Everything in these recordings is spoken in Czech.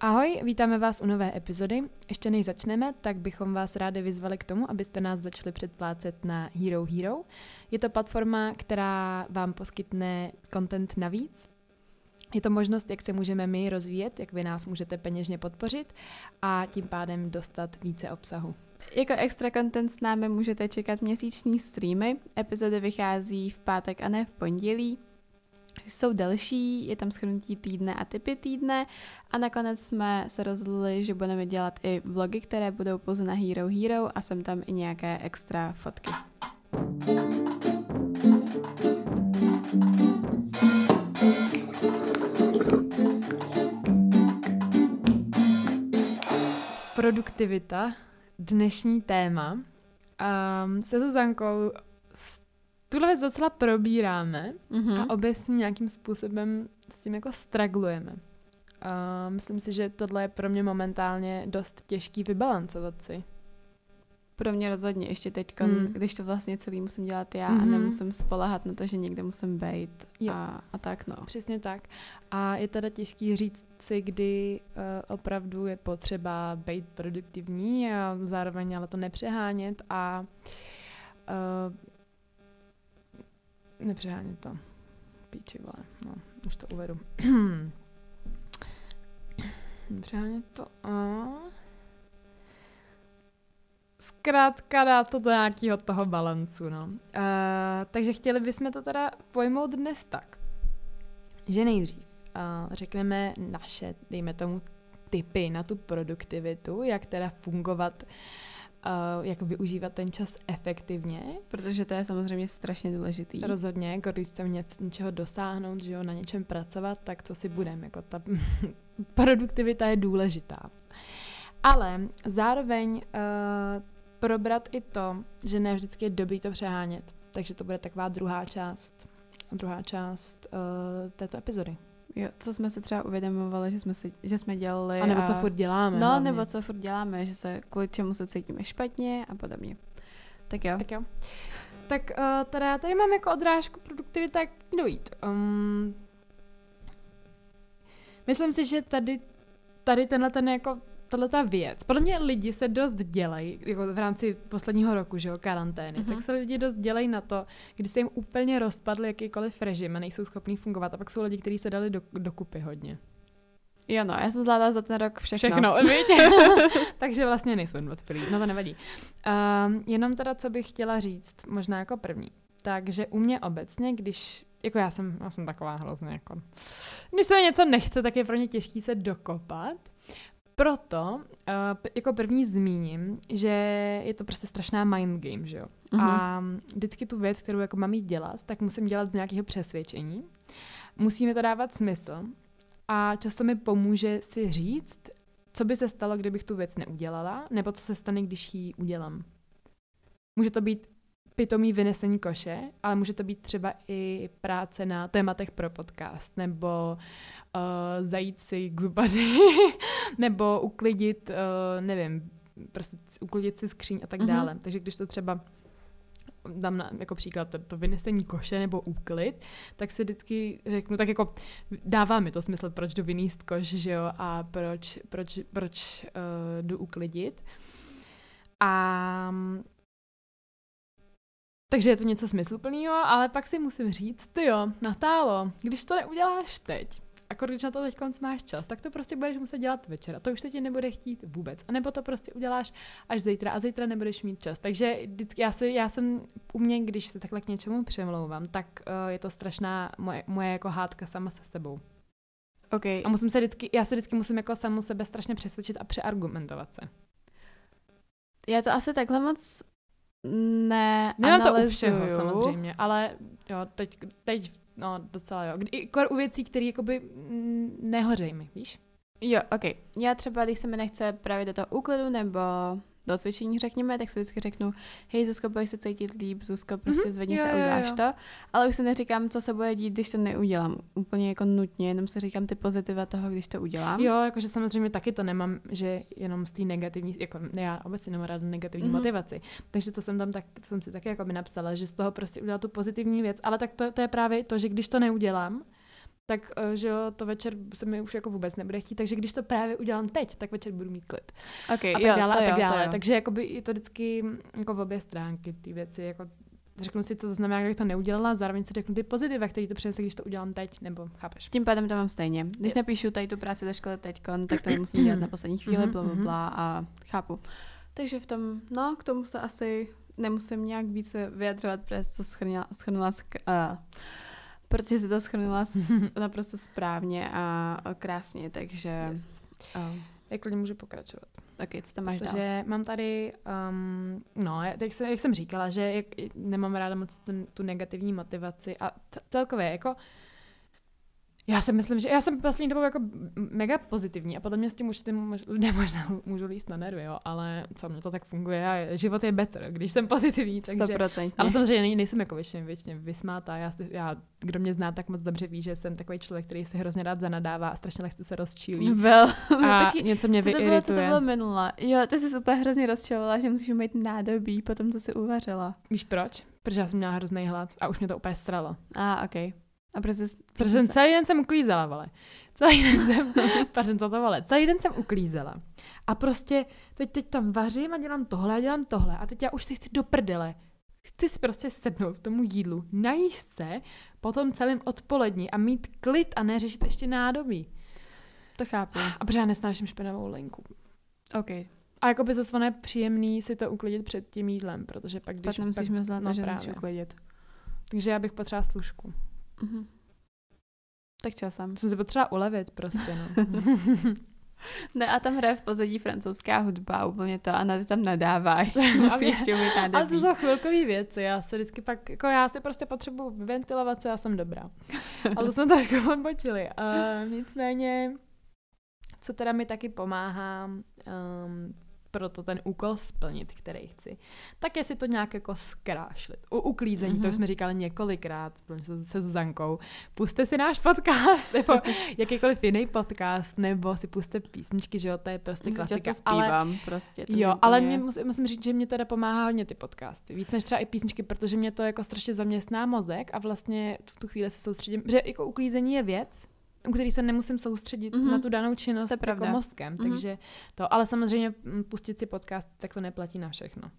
Ahoj, vítáme vás u nové epizody. Ještě než začneme, tak bychom vás rádi vyzvali k tomu, abyste nás začali předplácet na Hero Hero. Je to platforma, která vám poskytne content navíc. Je to možnost, jak se můžeme my rozvíjet, jak vy nás můžete peněžně podpořit a tím pádem dostat více obsahu. Jako extra content s námi můžete čekat měsíční streamy. Epizody vychází v pátek a ne v pondělí jsou delší, je tam schrnutí týdne a typy týdne a nakonec jsme se rozhodli, že budeme dělat i vlogy, které budou pouze na Hero Hero a jsem tam i nějaké extra fotky. Produktivita, dnešní téma. Um, se Zuzankou tuhle věc docela probíráme mm-hmm. a obě si nějakým způsobem s tím jako straglujeme. A myslím si, že tohle je pro mě momentálně dost těžký vybalancovat si. Pro mě rozhodně, ještě teď, mm. když to vlastně celý musím dělat já mm-hmm. a nemusím spolehat na to, že někde musím být a, a tak no. Přesně tak. A je teda těžký říct si, kdy uh, opravdu je potřeba být produktivní a zároveň ale to nepřehánět a uh, Nepřehánět to. Píči, vole. No, už to uvedu. Nepřehánět to. A... Zkrátka dá to do nějakého toho balancu, no. Uh, takže chtěli bychom to teda pojmout dnes tak, že nejdřív uh, řekneme naše, dejme tomu, typy na tu produktivitu, jak teda fungovat uh, uh, jak využívat ten čas efektivně. Protože to je samozřejmě strašně důležitý. Rozhodně, jako když chceme něc, něčeho dosáhnout, že jo, na něčem pracovat, tak to si budeme, jako ta produktivita je důležitá. Ale zároveň uh, probrat i to, že ne vždycky je dobrý to přehánět. Takže to bude taková druhá část, druhá část uh, této epizody. Jo, co jsme se třeba uvědomovali, že jsme, si, že jsme dělali. A nebo a... co furt děláme. No, hlavně. nebo co furt děláme, že se kvůli čemu se cítíme špatně a podobně. Tak jo. Tak jo. Tak uh, teda já tady mám jako odrážku produktivita, jak dojít. Um, myslím si, že tady, tady tenhle ten jako tahle ta věc. Podle mě lidi se dost dělají, jako v rámci posledního roku, že jo, karantény, mm-hmm. tak se lidi dost dělají na to, když se jim úplně rozpadl jakýkoliv režim a nejsou schopní fungovat. A pak jsou lidi, kteří se dali do, dokupy hodně. Jo, no, já jsem zvládla za ten rok všechno. Všechno, víte? Takže vlastně nejsou prý, no to nevadí. Um, jenom teda, co bych chtěla říct, možná jako první. Takže u mě obecně, když jako já jsem, já jsem taková hrozně jako, když se něco nechce, tak je pro mě těžký se dokopat. Proto uh, jako první zmíním, že je to prostě strašná mind game, že jo. Mm-hmm. A vždycky tu věc, kterou jako mám jít dělat, tak musím dělat z nějakého přesvědčení. Musí mi to dávat smysl. A často mi pomůže si říct, co by se stalo, kdybych tu věc neudělala, nebo co se stane, když ji udělám. Může to být pitomý vynesení koše, ale může to být třeba i práce na tématech pro podcast, nebo uh, zajít si k zubaři, nebo uklidit, uh, nevím, prostě uklidit si skříň a tak mm-hmm. dále. Takže když to třeba dám na, jako příklad to, to vynesení koše nebo úklid, tak si vždycky řeknu, tak jako dává mi to smysl, proč jdu vyníst koš, že jo, a proč, proč, proč uh, jdu uklidit. A takže je to něco smysluplného, ale pak si musím říct, ty jo, Natálo, když to neuděláš teď, a když na to teď máš čas, tak to prostě budeš muset dělat večer a to už se ti nebude chtít vůbec. A nebo to prostě uděláš až zítra a zítra nebudeš mít čas. Takže vždycky já, si, já jsem u mě, když se takhle k něčemu přemlouvám, tak uh, je to strašná moje, moje jako hádka sama se sebou. Okay. A musím se vždycky, já se vždycky musím jako samu sebe strašně přesvědčit a přeargumentovat se. Já to asi takhle moc ne Nemám to u všeho samozřejmě, ale jo, teď, teď no docela jo. I u věcí, které jakoby mm, nehořej mi, víš? Jo, ok. Já třeba, když se mi nechce právě do toho úklidu nebo do cvičení, řekněme, tak si vždycky řeknu, hej Zuzko, budeš se cítit líp, Zuzko, prostě mm-hmm, zvedni jo, se a uděláš jo, jo. to. Ale už se neříkám, co se bude dít, když to neudělám. Úplně jako nutně, jenom se říkám ty pozitiva toho, když to udělám. Jo, jakože samozřejmě taky to nemám, že jenom z té negativní, jako ne, já obecně nemám ráda negativní mm-hmm. motivaci. Takže to jsem tam tak, to jsem si taky jako by napsala, že z toho prostě udělala tu pozitivní věc. Ale tak to, to je právě to, že když to neudělám, tak eh, že jo, to večer se mi už jako vůbec nebude chtít, takže když to právě udělám teď, tak večer budu mít klid. Okay, a tak jo, dále, a tak jo, dále. Jo. Takže jakoby je to vždycky jako v obě stránky ty věci, jako řeknu si, to znamená, jak to neudělala, zároveň si řeknu ty pozitiva, který to přinese, když to udělám teď, nebo chápeš? Tím pádem to mám stejně. Když Yes. napíšu tady tu práci do školy teď, tak to nemusím dělat na poslední chvíli, Mhm, bla, bla, mhm. bla a chápu. Takže v tom, no, k tomu se asi nemusím nějak více vyjadřovat, protože to schrnula, schrnula uh, protože si to schrnula s, naprosto správně a, krásně, takže Yes. uh, Jak klidně můžu pokračovat. ok, co tam máš dál? Protože mám tady, um, no, jak jsem, jak jsem říkala, že jak, nemám ráda moc tu, tu negativní motivaci a c- celkově jako já si myslím, že já jsem poslední dobou jako mega pozitivní a podle mě s tím už ty mož, lidé možná můžou líst na nervy, jo, ale co, mě to tak funguje a život je better, když jsem pozitivní, takže... 100%. Ale samozřejmě nej- nejsem jako většině, většině vysmátá. Já, si- já, kdo mě zná, tak moc dobře ví, že jsem takový člověk, který si hrozně rád zanadává a strašně lehce se rozčílí. Vel, A počkej, něco mě co to bylo, co to bylo minule? Jo, ty jsi úplně hrozně rozčilovala, že musíš mít nádobí potom, co jsi uvařila. Víš proč? Protože já jsem měla hrozný hlad a už mě to úplně stralo. A, ah, ok. A proč jsi... Protože jsem celý den jsem uklízela, vole. Celý den jsem, pardon, to vole, celý den jsem uklízela. A prostě teď, teď tam vařím a dělám tohle a dělám tohle. A teď já už si chci do prdele. Chci si prostě sednout k tomu jídlu, najíst se, potom celým odpolední a mít klid a neřešit ještě nádobí. To chápu. A protože já nesnáším špinavou lenku. Ok. A jako by zase ono je příjemný si to uklidit před tím jídlem, protože pak když... Pak nemusíš myslet no že uklidit. Takže já bych potřeba služku. Mhm. Tak časem. Jsem si potřeba ulevit prostě, no. Ne, a tam hraje v pozadí francouzská hudba, úplně to, a na ty tam nadává, Ale- musí ještě umít Ale to jsou chvilkové věci, já se vždycky pak, jako já si prostě potřebuji ventilovat se, já jsem dobrá. Ale to jsme trošku odbočili. Uh, nicméně, co teda mi taky pomáhá um, proto ten úkol splnit, který chci, tak je si to nějak jako zkrášlit. U uklízení, mm-hmm. to už Mhm. jsme říkali několikrát se, se Zuzankou. Puste si náš podcast, nebo jakýkoliv jiný podcast, nebo si puste písničky, že jo, to je prostě klasika. často zpívám prostě. to Jo, ale mě musím, musím říct, že mě teda pomáhá hodně ty podcasty. Víc než třeba i písničky, protože mě to jako strašně zaměstná mozek a vlastně v tu chvíli se soustředím, že jako uklízení je věc, u který se nemusím soustředit Mhm. mm-hmm. na tu danou činnost To jako mozkem, Mhm. takže to, ale samozřejmě pustit si podcast, tak to neplatí na všechno.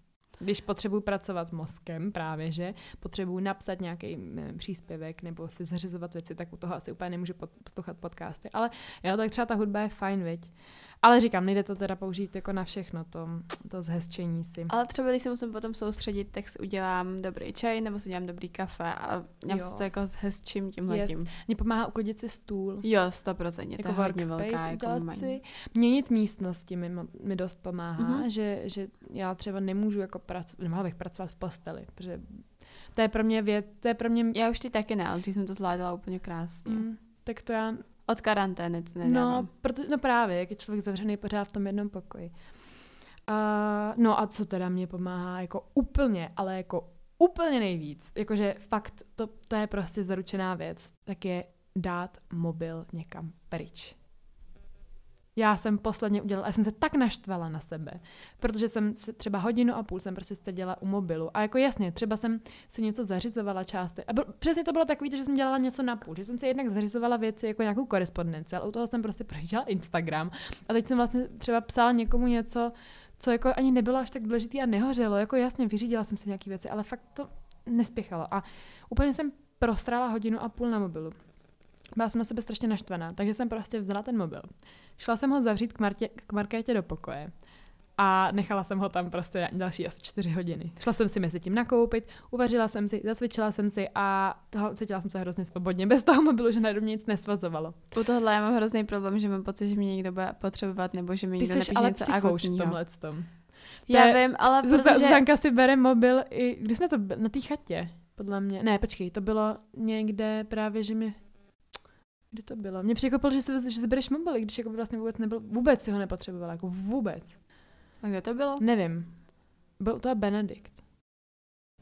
Když potřebuji pracovat mozkem právě, že potřebuji napsat nějaký nevím, příspěvek nebo si zařizovat věci, tak u toho asi úplně nemůžu pod, poslouchat podcasty. Ale jo, tak třeba ta hudba je fajn, viď? Ale říkám, nejde to teda použít jako na všechno, to, to zhezčení si. Ale třeba, když se musím potom soustředit, tak si udělám dobrý čaj, nebo si dělám dobrý kafe a Jo. si to jako s hezčím tímhle Yes. tím. Mně pomáhá uklidit si stůl. Jo, 100%, Jako to je hodně velká jako si. Měnit místnosti mi, mi dost pomáhá, Mhm. mm-hmm. že, že já třeba nemůžu jako pracovat, nemohla bych pracovat v posteli, protože to je pro mě věc, to je pro mě... Já už ty taky ne, ale dřív jsem to zvládala úplně krásně. Mm, tak to já Od karantény to No, proto, no právě, jak je člověk zavřený pořád v tom jednom pokoji. Uh, no a co teda mě pomáhá jako úplně, ale jako úplně nejvíc, jakože fakt to, to je prostě zaručená věc, tak je dát mobil někam pryč. Já jsem posledně udělala, já jsem se tak naštvala na sebe, protože jsem se třeba hodinu a půl jsem prostě seděla u mobilu. A jako jasně, třeba jsem si něco zařizovala části. A byl, přesně to bylo takový, že jsem dělala něco na půl, že jsem si jednak zařizovala věci jako nějakou korespondenci, ale u toho jsem prostě projížděla Instagram. A teď jsem vlastně třeba psala někomu něco, co jako ani nebylo až tak důležitý a nehořelo. Jako jasně, vyřídila jsem si nějaké věci, ale fakt to nespěchalo. A úplně jsem prosrala hodinu a půl na mobilu. Byla jsem na sebe strašně naštvaná, takže jsem prostě vzala ten mobil. Šla jsem ho zavřít k, Martě, k Markétě do pokoje a nechala jsem ho tam prostě další asi čtyři hodiny. Šla jsem si mezi tím nakoupit, uvařila jsem si, zacvičila jsem si a toho, cítila jsem se hrozně svobodně bez toho mobilu, že najednou mě nic nesvazovalo. U tohle já mám hrozný problém, že mám pocit, že mě někdo bude potřebovat, nebo že mi Ty někdo jsi napíše ale něco v tomhle tom. Já je- vím, ale protože... Zuzanka si bere mobil i, když jsme to na té chatě, podle mě, ne, počkej, to bylo někde právě, že mi, kde to bylo? Mě překvapilo, že si, že si bereš mobil, když jako by vlastně vůbec nebyl, vůbec si ho nepotřebovala, jako vůbec. A kde to bylo? Nevím. Byl to Benedikt.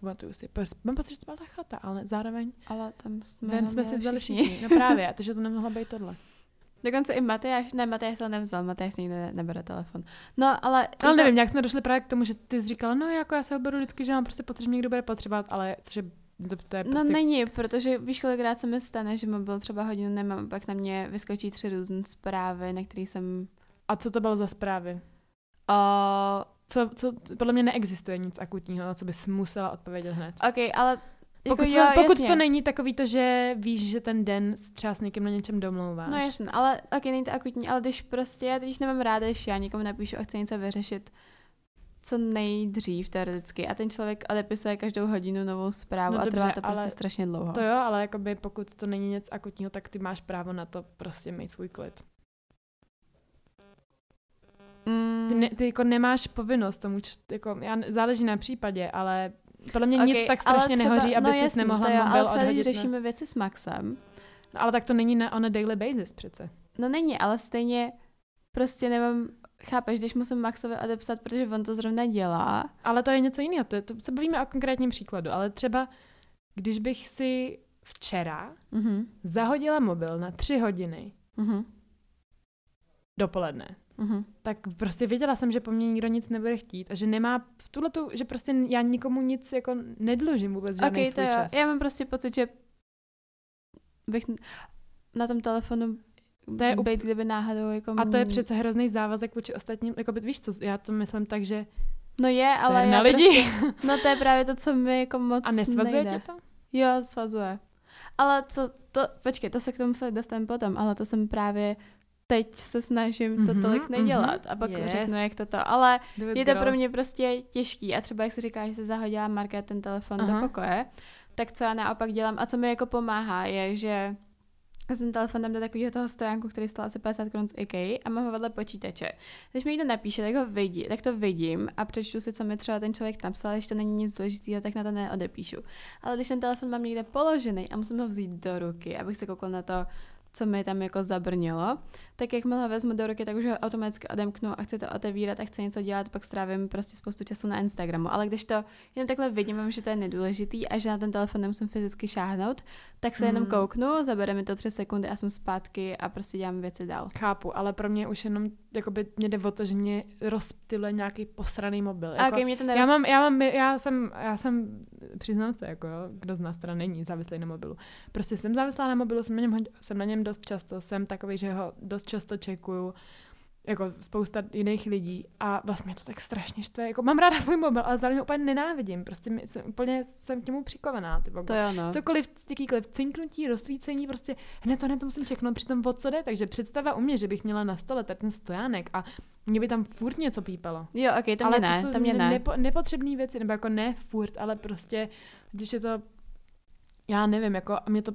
Pamatuju si. Mám pocit, že to byla ta chata, ale zároveň Ale tam jsme, ven jsme si vzali všichni. No právě, takže to nemohlo být tohle. Dokonce i Matyáš, ne, Matyáš se nevzal, Matyáš si nikdy ne, nebere telefon. No, ale... Ale nevím, nějak jsme došli právě k tomu, že ty jsi říkala, no jako já se ho beru vždycky, že mám prostě mě někdo bude potřebovat, ale což je To, to je No prostě... není, protože víš, kolikrát se mi stane, že mobil třeba hodinu nemám, pak na mě vyskočí tři různé zprávy, na které jsem... A co to bylo za zprávy? O, Co, co, podle mě neexistuje nic akutního, na co bys musela odpovědět hned. OK, ale Pokud, jako, jo, to, pokud jasně. to není takový to, že víš, že ten den třeba s někým na něčem domlouváš. No jasně, ale ok, není to akutní, ale když prostě, já teď nemám ráda, když já někomu napíšu a chci něco vyřešit co nejdřív teoreticky a ten člověk odepisuje každou hodinu novou zprávu No a dobře, trvá to prostě strašně dlouho. To jo, ale jakoby pokud to není nic akutního, tak ty máš právo na to prostě mít svůj klid. mm, Ty, ne, ty jako nemáš povinnost tomu, jako, já, záleží na případě, ale podle mě nic ok, tak strašně třeba, nehoří, aby no jsi jasný, nemohla jo, mobil ale třeba odhodit. na- řešíme věci s Maxem, No, ale tak to není na on a daily basis přece. no není, ale stejně prostě nemám, chápeš, když musím Maxovi odepsat, protože on to zrovna dělá, Ale to je něco jiného, to, je- to se bavíme o konkrétním příkladu, ale třeba když bych si včera mhm, zahodila mobil na tři hodiny mhm, dopoledne, mhm. tak prostě věděla jsem, že po mně nikdo nic nebude chtít a že nemá v tuhle tu, že prostě já nikomu nic jako nedlužím vůbec žádný Ok, to svůj jo. čas. Já mám prostě pocit, že bych na tom telefonu To je být, kdyby náhodou jako... A to je přece hrozný závazek vůči ostatním, jako by, víš co, já to myslím tak, že No je, ser ale na lidi. Prostě, no to je právě to, co mi jako moc a nesvazuje nejde. tě to? Jo, svazuje. Ale co, to, počkej, to se k tomu se dostaneme potom, ale to jsem právě teď se snažím to Mhm, tolik nedělat mhm, a pak yes. řeknu, jak to to, ale je to girl. pro mě prostě těžký a třeba jak se říká, že se zahodila Marka ten telefon Aha. do pokoje, tak co já naopak dělám a co mi jako pomáhá je, že jsem telefon dám do takového toho stojánku, který stál asi 50 korun z IKEA a mám ho vedle počítače. Když mi někdo napíše, tak ho vidí, tak to vidím a přečtu si, co mi třeba ten člověk napsal, to není nic důležitého, tak na to neodepíšu. Ale když ten telefon mám někde položený a musím ho vzít do ruky, abych se koukla na to, co mi tam jako zabrnilo, tak jakmile ho vezmu do ruky, tak už ho automaticky odemknu a chci to otevírat a chci něco dělat, pak strávím prostě spoustu času na Instagramu. Ale když to jen takhle vidím, vím, že to je nedůležitý a že na ten telefon nemusím fyzicky šáhnout, tak se jenom Mm. kouknu, zabere mi to tři sekundy a jsem zpátky a prostě dělám věci dál. Chápu, ale pro mě už jenom, jakoby mě jde o to, že mě rozptyluje nějaký posraný mobil. Jako, okay, mě to já neroz... mám, já mám, já jsem, já jsem, přiznám se, jako kdo z nás teda není závislý na mobilu. Prostě jsem závislá na mobilu, jsem na něm, jsem na něm dost často, jsem takový, že ho dost často čekuju, jako spousta jiných lidí a vlastně mě to tak strašně štve. Jako mám ráda svůj mobil, ale zároveň ho úplně nenávidím. Prostě mi, jsem, úplně jsem k němu přikovaná. Ty To jo, no. Cokoliv, jakýkoliv cinknutí, rozsvícení, prostě hned to hned to musím čeknout, přitom o co jde, takže představa u mě, že bych měla na stole tady ten stojánek a mě by tam furt něco pípalo. Jo, ok, to ale mě ne, to jsou to mě ne. Nepo, nepotřebné věci, nebo jako ne furt, ale prostě, když je to, já nevím, jako a mě to,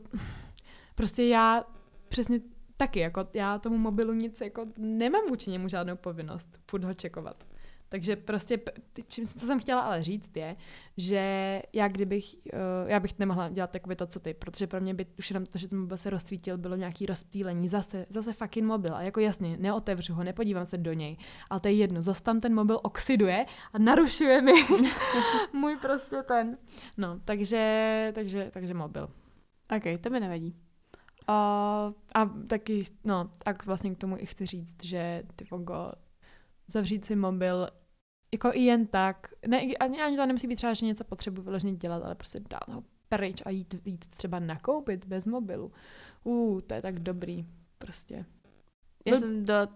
prostě já přesně taky, jako já tomu mobilu nic, jako nemám vůči němu žádnou povinnost furt ho čekovat. Takže prostě, čím, co jsem chtěla ale říct je, že já kdybych, uh, já bych nemohla dělat takové to, co ty, protože pro mě by už jenom to, že ten mobil se rozsvítil, bylo nějaký rozptýlení, zase, zase fucking mobil. A jako jasně, neotevřu ho, nepodívám se do něj, ale to je jedno, zase tam ten mobil oxiduje a narušuje mi můj prostě ten. No, takže, takže, takže mobil. Ok, to mi nevadí. O, A taky, no, tak vlastně k tomu i chci říct, že ty vogo, zavřít si mobil, jako i jen tak, ne, ani, ani to nemusí být třeba, že něco potřebuji vyloženě dělat, ale prostě dát ho pryč a jít, jít třeba nakoupit bez mobilu. Uh, to je tak dobrý, prostě. já jsem do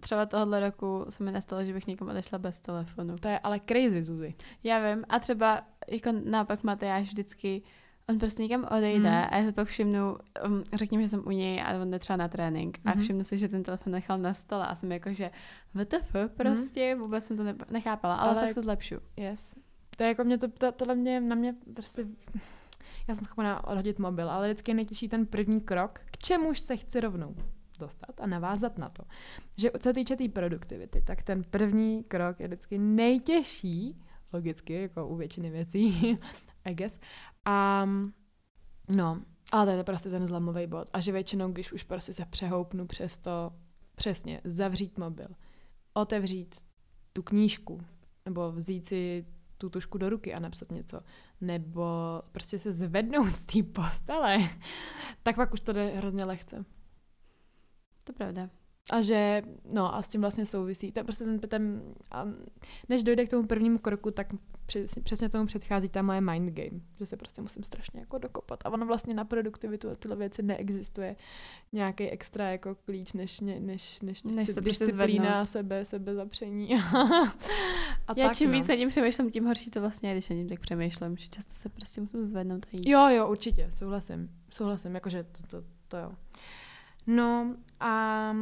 třeba tohohle roku se mi nestalo, že bych někam odešla bez telefonu. To je ale crazy, Zuzi. Já vím. A třeba jako naopak Matyáš vždycky, on prostě někam odejde Mm. a já se pak všimnu, um, řekněme, že jsem u něj a on jde třeba na trénink a Mhm. všimnu si, že ten telefon nechal na stole a jsem jako, že WTF prostě, vůbec jsem to ne- nechápala, ale, Ale- fakt se zlepšu. Yes. To je jako mě to, to tohle mě, na mě prostě, já jsem schopná odhodit mobil, ale vždycky je nejtěžší ten první krok, k čemuž se chci rovnou dostat a navázat na to. Že co se týče té tý produktivity, tak ten první krok je vždycky nejtěžší, logicky, jako u většiny věcí, I guess. A no, ale to je prostě ten zlomový bod. A že většinou, když už prostě se přehoupnu přes to, přesně, zavřít mobil, otevřít tu knížku, nebo vzít si tu tušku do ruky a napsat něco, nebo prostě se zvednout z té postele, tak pak už to jde hrozně lehce. To pravda. a že, no a s tím vlastně souvisí. To je prostě ten, ten a než dojde k tomu prvnímu kroku, tak přesně, přesně tomu předchází ta moje mind game, že se prostě musím strašně jako dokopat. A ono vlastně na produktivitu a tyhle věci neexistuje nějaký extra jako klíč, než, než, než, než, Než se prostě disciplína, sebe, sebe zapření. a Já tak, čím no. víc tím přemýšlím, tím horší to vlastně je, když ani tak přemýšlím, že často se prostě musím zvednout a jít. Jo, jo, určitě, souhlasím. Souhlasím, jakože to, to, to jo. No a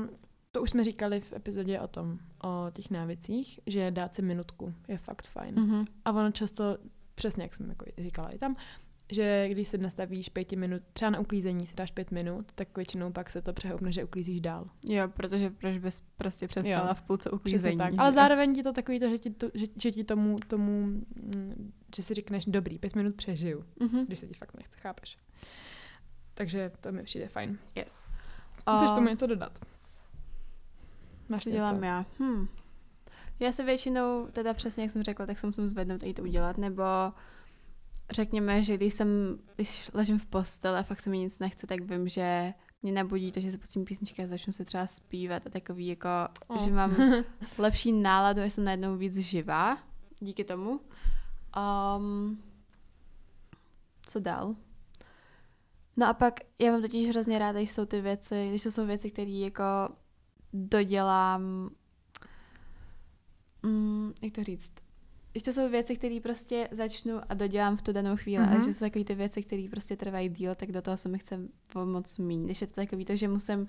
to už jsme říkali v epizodě o tom, o těch návycích, že dát si minutku je fakt fajn. Mm-hmm. A ono často, přesně jak jsem jako říkala i tam, že když se nastavíš pěti minut, třeba na uklízení si dáš pět minut, tak většinou pak se to přehoupne, že uklízíš dál. Jo, protože proč bys prostě přestala jo, v půlce uklízení. Tak. Ale zároveň ti to takový to, že ti, to, že, že ti tomu, tomu, mm, že si řekneš, dobrý, pět minut přežiju, mm-hmm. když se ti fakt nechce, chápeš. Takže to mi přijde fajn. Yes. Chceš tomu něco dodat? Máš Co dělám já? Hm. Já se většinou, teda přesně jak jsem řekla, tak se musím zvednout a jít to udělat, nebo řekněme, že když jsem, když ležím v posteli a fakt se mi nic nechce, tak vím, že mě nebudí to, že se pustím písničky a začnu se třeba zpívat a takový jako, oh. že mám lepší náladu, že jsem najednou víc živá díky tomu. Um, co dál? No a pak já mám totiž hrozně ráda, když jsou ty věci, když to jsou věci, které jako dodělám, mm, jak to říct, když to jsou věci, které prostě začnu a dodělám v tu danou chvíli, mm-hmm. a že jsou takové ty věci, které prostě trvají díl, tak do toho se mi chce moc mít. Když je to takový to, že musím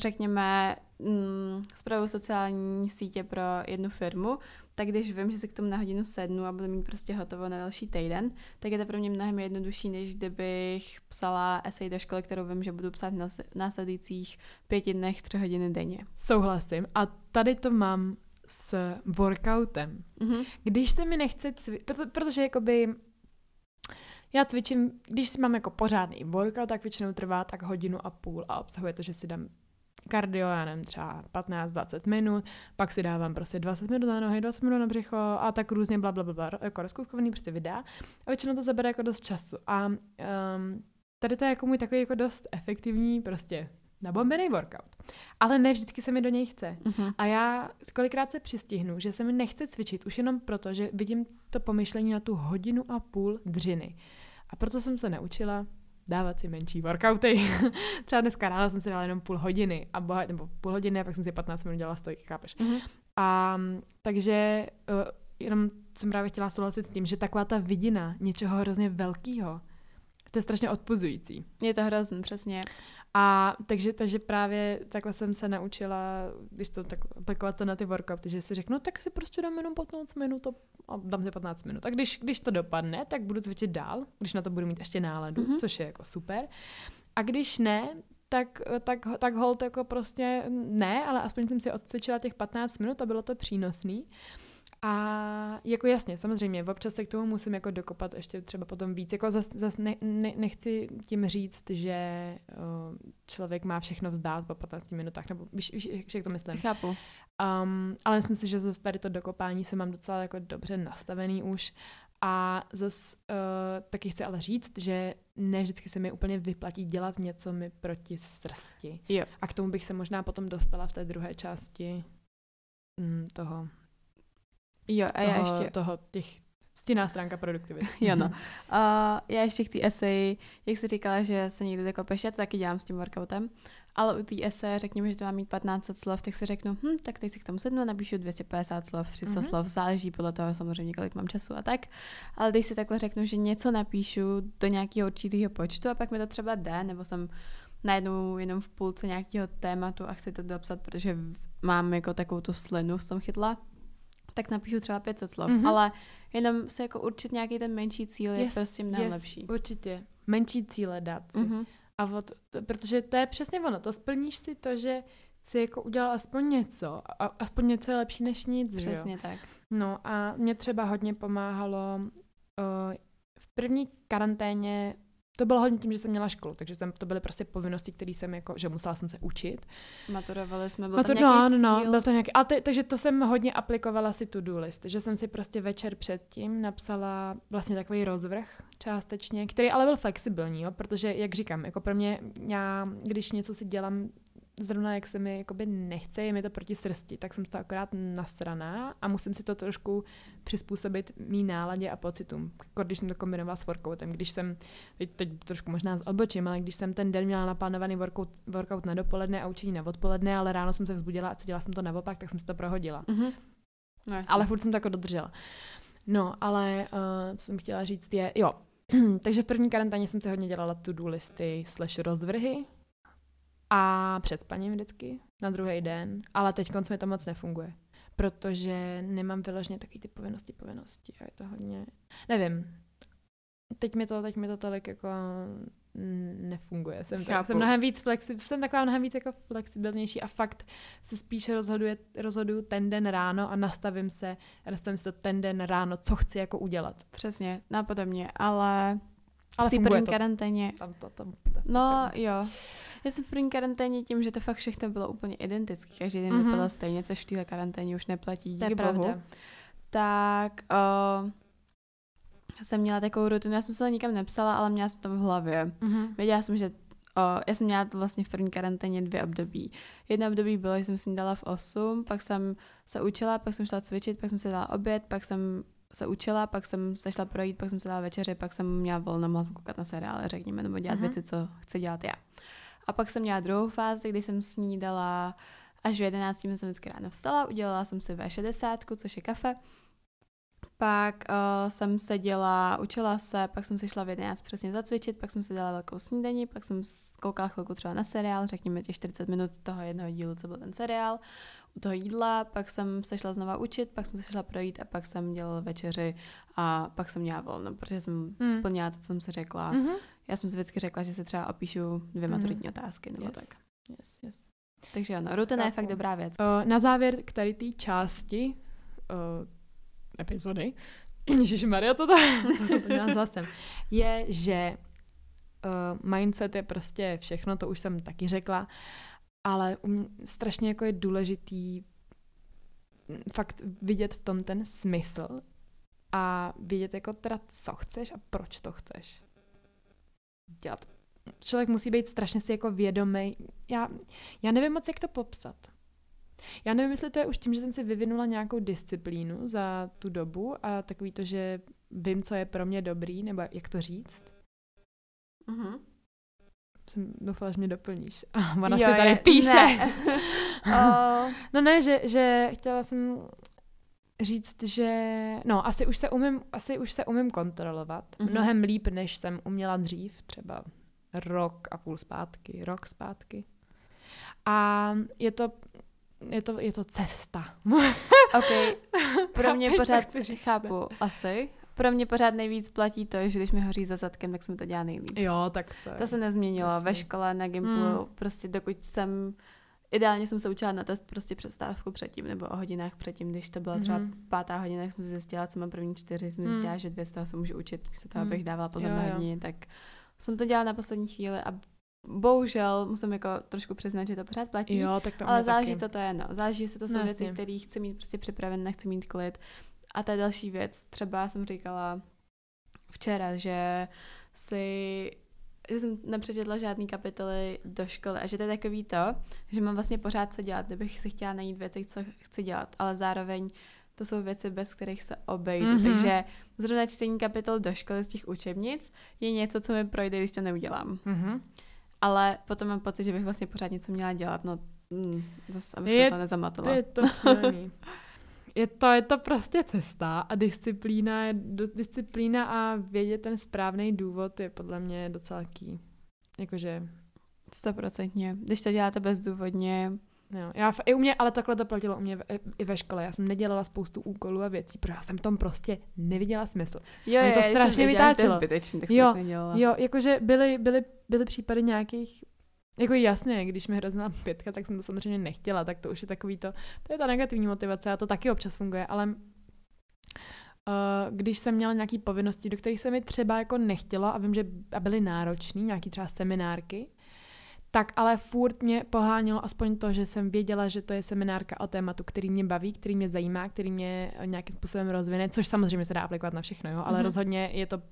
řekněme, mm, sociální sítě pro jednu firmu, tak když vím, že si k tomu na hodinu sednu a budu mít prostě hotovo na další týden, tak je to pro mě mnohem jednodušší, než kdybych psala esej do školy, kterou vím, že budu psát v následujících pěti dnech, tři hodiny denně. Souhlasím. A tady to mám s workoutem. Mm-hmm. Když se mi nechce cvičit, protože jakoby já cvičím, když si mám jako pořádný workout, tak většinou trvá tak hodinu a půl a obsahuje to, že si dám kardio, já nevím, třeba 15-20 minut, pak si dávám prostě 20 minut na nohy, 20 minut na břicho a tak různě bla, bla, bla, bla jako rozkuskovaný prostě videa. A většinou to zabere jako dost času. A um, tady to je jako můj takový jako dost efektivní prostě nabombený workout. Ale ne vždycky se mi do něj chce. Uh-huh. A já kolikrát se přistihnu, že se mi nechce cvičit už jenom proto, že vidím to pomyšlení na tu hodinu a půl dřiny. A proto jsem se naučila dávat si menší workouty. Třeba dneska ráno jsem si dala jenom půl hodiny, a boha, nebo půl hodiny a pak jsem si 15 minut dělala stojky, chápeš? Mm-hmm. A takže uh, jenom jsem právě chtěla souhlasit s tím, že taková ta vidina něčeho hrozně velkého, to je strašně odpuzující. Je to hrozný, přesně. A takže, takže právě takhle jsem se naučila, když to tak aplikovat to na ty workouty, že si řeknu, tak si prostě dám jenom 15 minut a dám si 15 minut. A když, když to dopadne, tak budu cvičit dál, když na to budu mít ještě náladu, mm-hmm. což je jako super. A když ne, tak, tak, tak hold jako prostě ne, ale aspoň jsem si odcvičila těch 15 minut a bylo to přínosný. A jako jasně, samozřejmě, občas se k tomu musím jako dokopat ještě třeba potom víc. Jako zas, zas ne, ne, nechci tím říct, že uh, člověk má všechno vzdát po 15 minutách, nebo víš, víš jak to myslím? Chápu. Um, ale myslím si, že zase tady to dokopání se mám docela jako dobře nastavený už. A zase uh, taky chci ale říct, že ne vždycky se mi úplně vyplatí dělat něco mi proti srsti. Jo. A k tomu bych se možná potom dostala v té druhé části mm, toho Jo, a toho, já ještě... toho, těch stinná stránka produktivity. jo, no. Uh, já ještě k té esej, jak jsi říkala, že se někdy dokopeš, já to taky dělám s tím workoutem, ale u té esej řekněme, že to má mít 15 slov, tak si řeknu, hm, tak teď si k tomu sednu a napíšu 250 slov, 300 mm-hmm. slov, záleží podle toho samozřejmě, kolik mám času a tak. Ale když si takhle řeknu, že něco napíšu do nějakého určitého počtu a pak mi to třeba jde, nebo jsem najednou jenom v půlce nějakého tématu a chci to dopsat, protože mám jako takovou tu slinu, jsem chytla, tak napíšu třeba 500 slov, mm-hmm. ale jenom se jako určit nějaký ten menší cíl je yes, prostě mnohem yes, lepší. určitě. Menší cíle dát si. Mm-hmm. A od, to, protože to je přesně ono, to splníš si to, že si jako udělal aspoň něco. A aspoň něco je lepší než nic, Přesně že tak. No a mě třeba hodně pomáhalo uh, v první karanténě to bylo hodně tím, že jsem měla školu, takže jsem, to byly prostě povinnosti, které jsem jako, že musela jsem se učit. Maturovali jsme, byl Matur, tam nějaký no, no, no, byl to nějaký, a te, takže to jsem hodně aplikovala si to-do list, že jsem si prostě večer předtím napsala vlastně takový rozvrh částečně, který ale byl flexibilní, jo, protože, jak říkám, jako pro mě, já, když něco si dělám zrovna jak se mi jakoby nechce, je mi to proti srsti, tak jsem to akorát nasraná a musím si to trošku přizpůsobit mý náladě a pocitům, jako když jsem to kombinovala s workoutem. Když jsem, teď, teď trošku možná odbočím, ale když jsem ten den měla naplánovaný workout, workout na dopoledne a učení na odpoledne, ale ráno jsem se vzbudila a cítila jsem to naopak, tak jsem si to prohodila. Mm-hmm. No, ale furt jsem to jako dodržela. No, ale uh, co jsem chtěla říct je, jo, takže v první karanténě jsem si hodně dělala to-do listy slash rozvrhy a před spaním vždycky na druhý den, ale teď mi to moc nefunguje, protože nemám vyloženě takový ty povinnosti, povinnosti a je to hodně, nevím, teď mi to, teď mi to tolik jako nefunguje. Jsem, tak, jsem mnohem víc flexi, jsem taková mnohem víc jako flexibilnější a fakt se spíš rozhoduje, rozhoduju ten den ráno a nastavím se, nastavím se to ten den ráno, co chci jako udělat. Přesně, napodobně, ale ale v té první karanténě. Tam to, tam, tam, no tam. jo. Já jsem v první karanténě tím, že to fakt všechno bylo úplně identické. Každý den mm-hmm. vypadal stejně, což v téhle karanténě už neplatí, díky bohu. Pravda. Tak uh, jsem měla takovou rutinu, já jsem se to nikam nepsala, ale měla jsem to v hlavě. Mm-hmm. Věděla jsem, že o, já jsem měla vlastně v první karanténě dvě období. Jedno období bylo, že jsem si dala v 8, pak jsem se učila, pak jsem šla cvičit, pak jsem si dala oběd, pak jsem se učila, pak jsem se šla projít, pak jsem se dala večeři, pak jsem měla volno, mohla jsem koukat na seriály, řekněme, nebo dělat mm-hmm. věci, co chci dělat já. A pak jsem měla druhou fázi, kdy jsem snídala až v 11 jsem vždycky ráno vstala, udělala jsem si V60, což je kafe, pak uh, jsem seděla, učila se, pak jsem si šla v 11 přesně zacvičit, pak jsem si dala velkou snídaní, pak jsem koukala chvilku třeba na seriál, řekněme těch 40 minut toho jednoho dílu, co byl ten seriál, u toho jídla, pak jsem se šla znova učit, pak jsem se šla projít a pak jsem dělala večeři a pak jsem měla volno, protože jsem hmm. splnila to, co jsem si řekla. Mm-hmm. Já jsem si vždycky řekla, že si třeba opíšu dvě mm-hmm. maturitní otázky nebo yes. tak. Yes, yes. Takže ano, rutina je fakt dobrá věc. Uh, na závěr k tady té části uh, epizody, Ježiši Maria, co to, co to s hlasem, je, že uh, mindset je prostě všechno, to už jsem taky řekla, ale um, strašně jako je důležitý fakt vidět v tom ten smysl a vidět jako teda, co chceš a proč to chceš dělat. Člověk musí být strašně si jako vědomý. Já, já nevím moc, jak to popsat. Já nevím, jestli to je už tím, že jsem si vyvinula nějakou disciplínu za tu dobu a takový to, že vím, co je pro mě dobrý, nebo jak to říct. Mhm. Jsem doufala, že mě doplníš. A ona jo, si tady je, píše. Ne. oh. No ne, že, že chtěla jsem říct, že no, asi už se umím, asi už se umím kontrolovat. Mm-hmm. Mnohem líp, než jsem uměla dřív, třeba rok a půl zpátky, rok zpátky. A je to je to, je to cesta. ok, pro mě pořád, chápu, asi. Pro mě pořád nejvíc platí to, že když mi hoří za zadkem, tak jsem to dělá nejlíp. Jo, tak to je. To se nezměnilo jasný. ve škole, na Gimplu, hmm. prostě dokud jsem Ideálně jsem se učila na test prostě přestávku předtím nebo o hodinách předtím, když to byla třeba mm. pátá hodina, jsem si zjistila, co mám první čtyři, jsem mm. zjistila, že dvě z toho se můžu učit, se toho, mm. abych dávala pozor na hodiny, tak jsem to dělala na poslední chvíli a bohužel musím jako trošku přiznat, že to pořád platí. Jo, tak to ale záleží, taky. co to je. No. Záleží, jestli to jsou no, věci, které chci mít prostě připraven, nechci mít klid. A ta další věc, třeba jsem říkala včera, že si že jsem nepřečetla žádný kapitoly do školy a že to je takový to, že mám vlastně pořád co dělat, kdybych si chtěla najít věci, co chci dělat, ale zároveň to jsou věci, bez kterých se obejdu. Mm-hmm. Takže zrovna čtení kapitol do školy z těch učebnic je něco, co mi projde, když to neudělám. Mm-hmm ale potom mám pocit, že bych vlastně pořád něco měla dělat, no mm, zase, abych je, se to nezamatala. Je to Je to, je to prostě cesta a disciplína, je, disciplína a vědět ten správný důvod je podle mě docela key. Jakože... Stoprocentně. Když to děláte bezdůvodně, Jo, já, i u mě, ale takhle to platilo u mě i ve škole. Já jsem nedělala spoustu úkolů a věcí, protože já jsem tom prostě neviděla smysl. Jo, jo, to strašně vytáčelo. Zbytečný, tak jo, jo, jakože byly, byly, byly případy nějakých jako jasně, když mi hrozila pětka, tak jsem to samozřejmě nechtěla, tak to už je takový to, to je ta negativní motivace a to taky občas funguje, ale uh, když jsem měla nějaké povinnosti, do kterých se mi třeba jako nechtělo a vím, že byly náročné, nějaký třeba seminárky, tak ale furt mě pohánělo aspoň to, že jsem věděla, že to je seminárka o tématu, který mě baví, který mě zajímá, který mě nějakým způsobem rozvine, což samozřejmě se dá aplikovat na všechno, jo? ale mm-hmm. rozhodně je to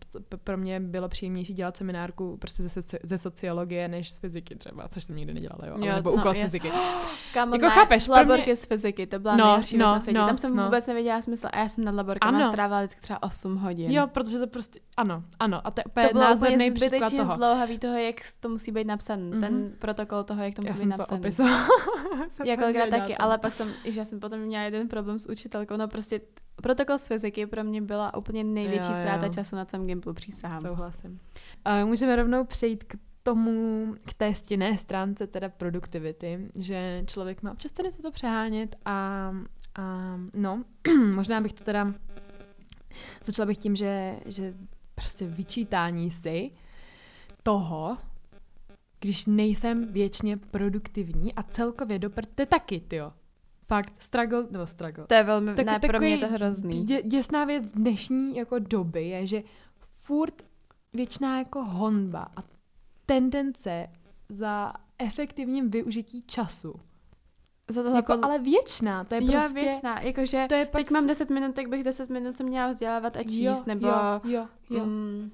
pro mě bylo příjemnější dělat seminárku prostě ze, ze sociologie než z fyziky třeba, což jsem nikdy nedělala, jo, jo nebo no, úkol z fyziky. Kámo, jako ne, chápeš, laborky mě... z fyziky, to byla no, nejhorší no, na světě. No, Tam jsem no. vůbec nevěděla smysl a já jsem na laborkách strávila vždycky třeba 8 hodin. Jo, protože to prostě, ano, ano, a to, to bylo úplně zbytečně toho. zlouhavý toho, jak to musí být napsané, mm-hmm. ten protokol toho, jak to musí já být napsané. Já kolikrát taky, ale pak jsem, že já jsem potom měla jeden problém s učitelkou, no prostě protokol z fyziky pro mě byla úplně největší jo, ztráta jo. času na celém Gimplu, přísahám. Souhlasím. Uh, můžeme rovnou přejít k tomu, k té stěné stránce teda produktivity, že člověk má občas tady se to přehánět a, a no, možná bych to teda začala bych tím, že, že prostě vyčítání si toho, když nejsem věčně produktivní a celkově do to je taky, jo. Fakt, struggle, nebo struggle. To je velmi, tak, ne, pro mě je to hrozný. Dě, děsná věc dnešní jako doby je, že furt věčná jako honba a tendence za efektivním využití času. Za to jako, ale věčná, to je jo, prostě... věčná, jakože to je teď mám 10 minut, tak bych 10 minut se měla vzdělávat a číst, jo, nebo... Jo, jo, jo. Mm,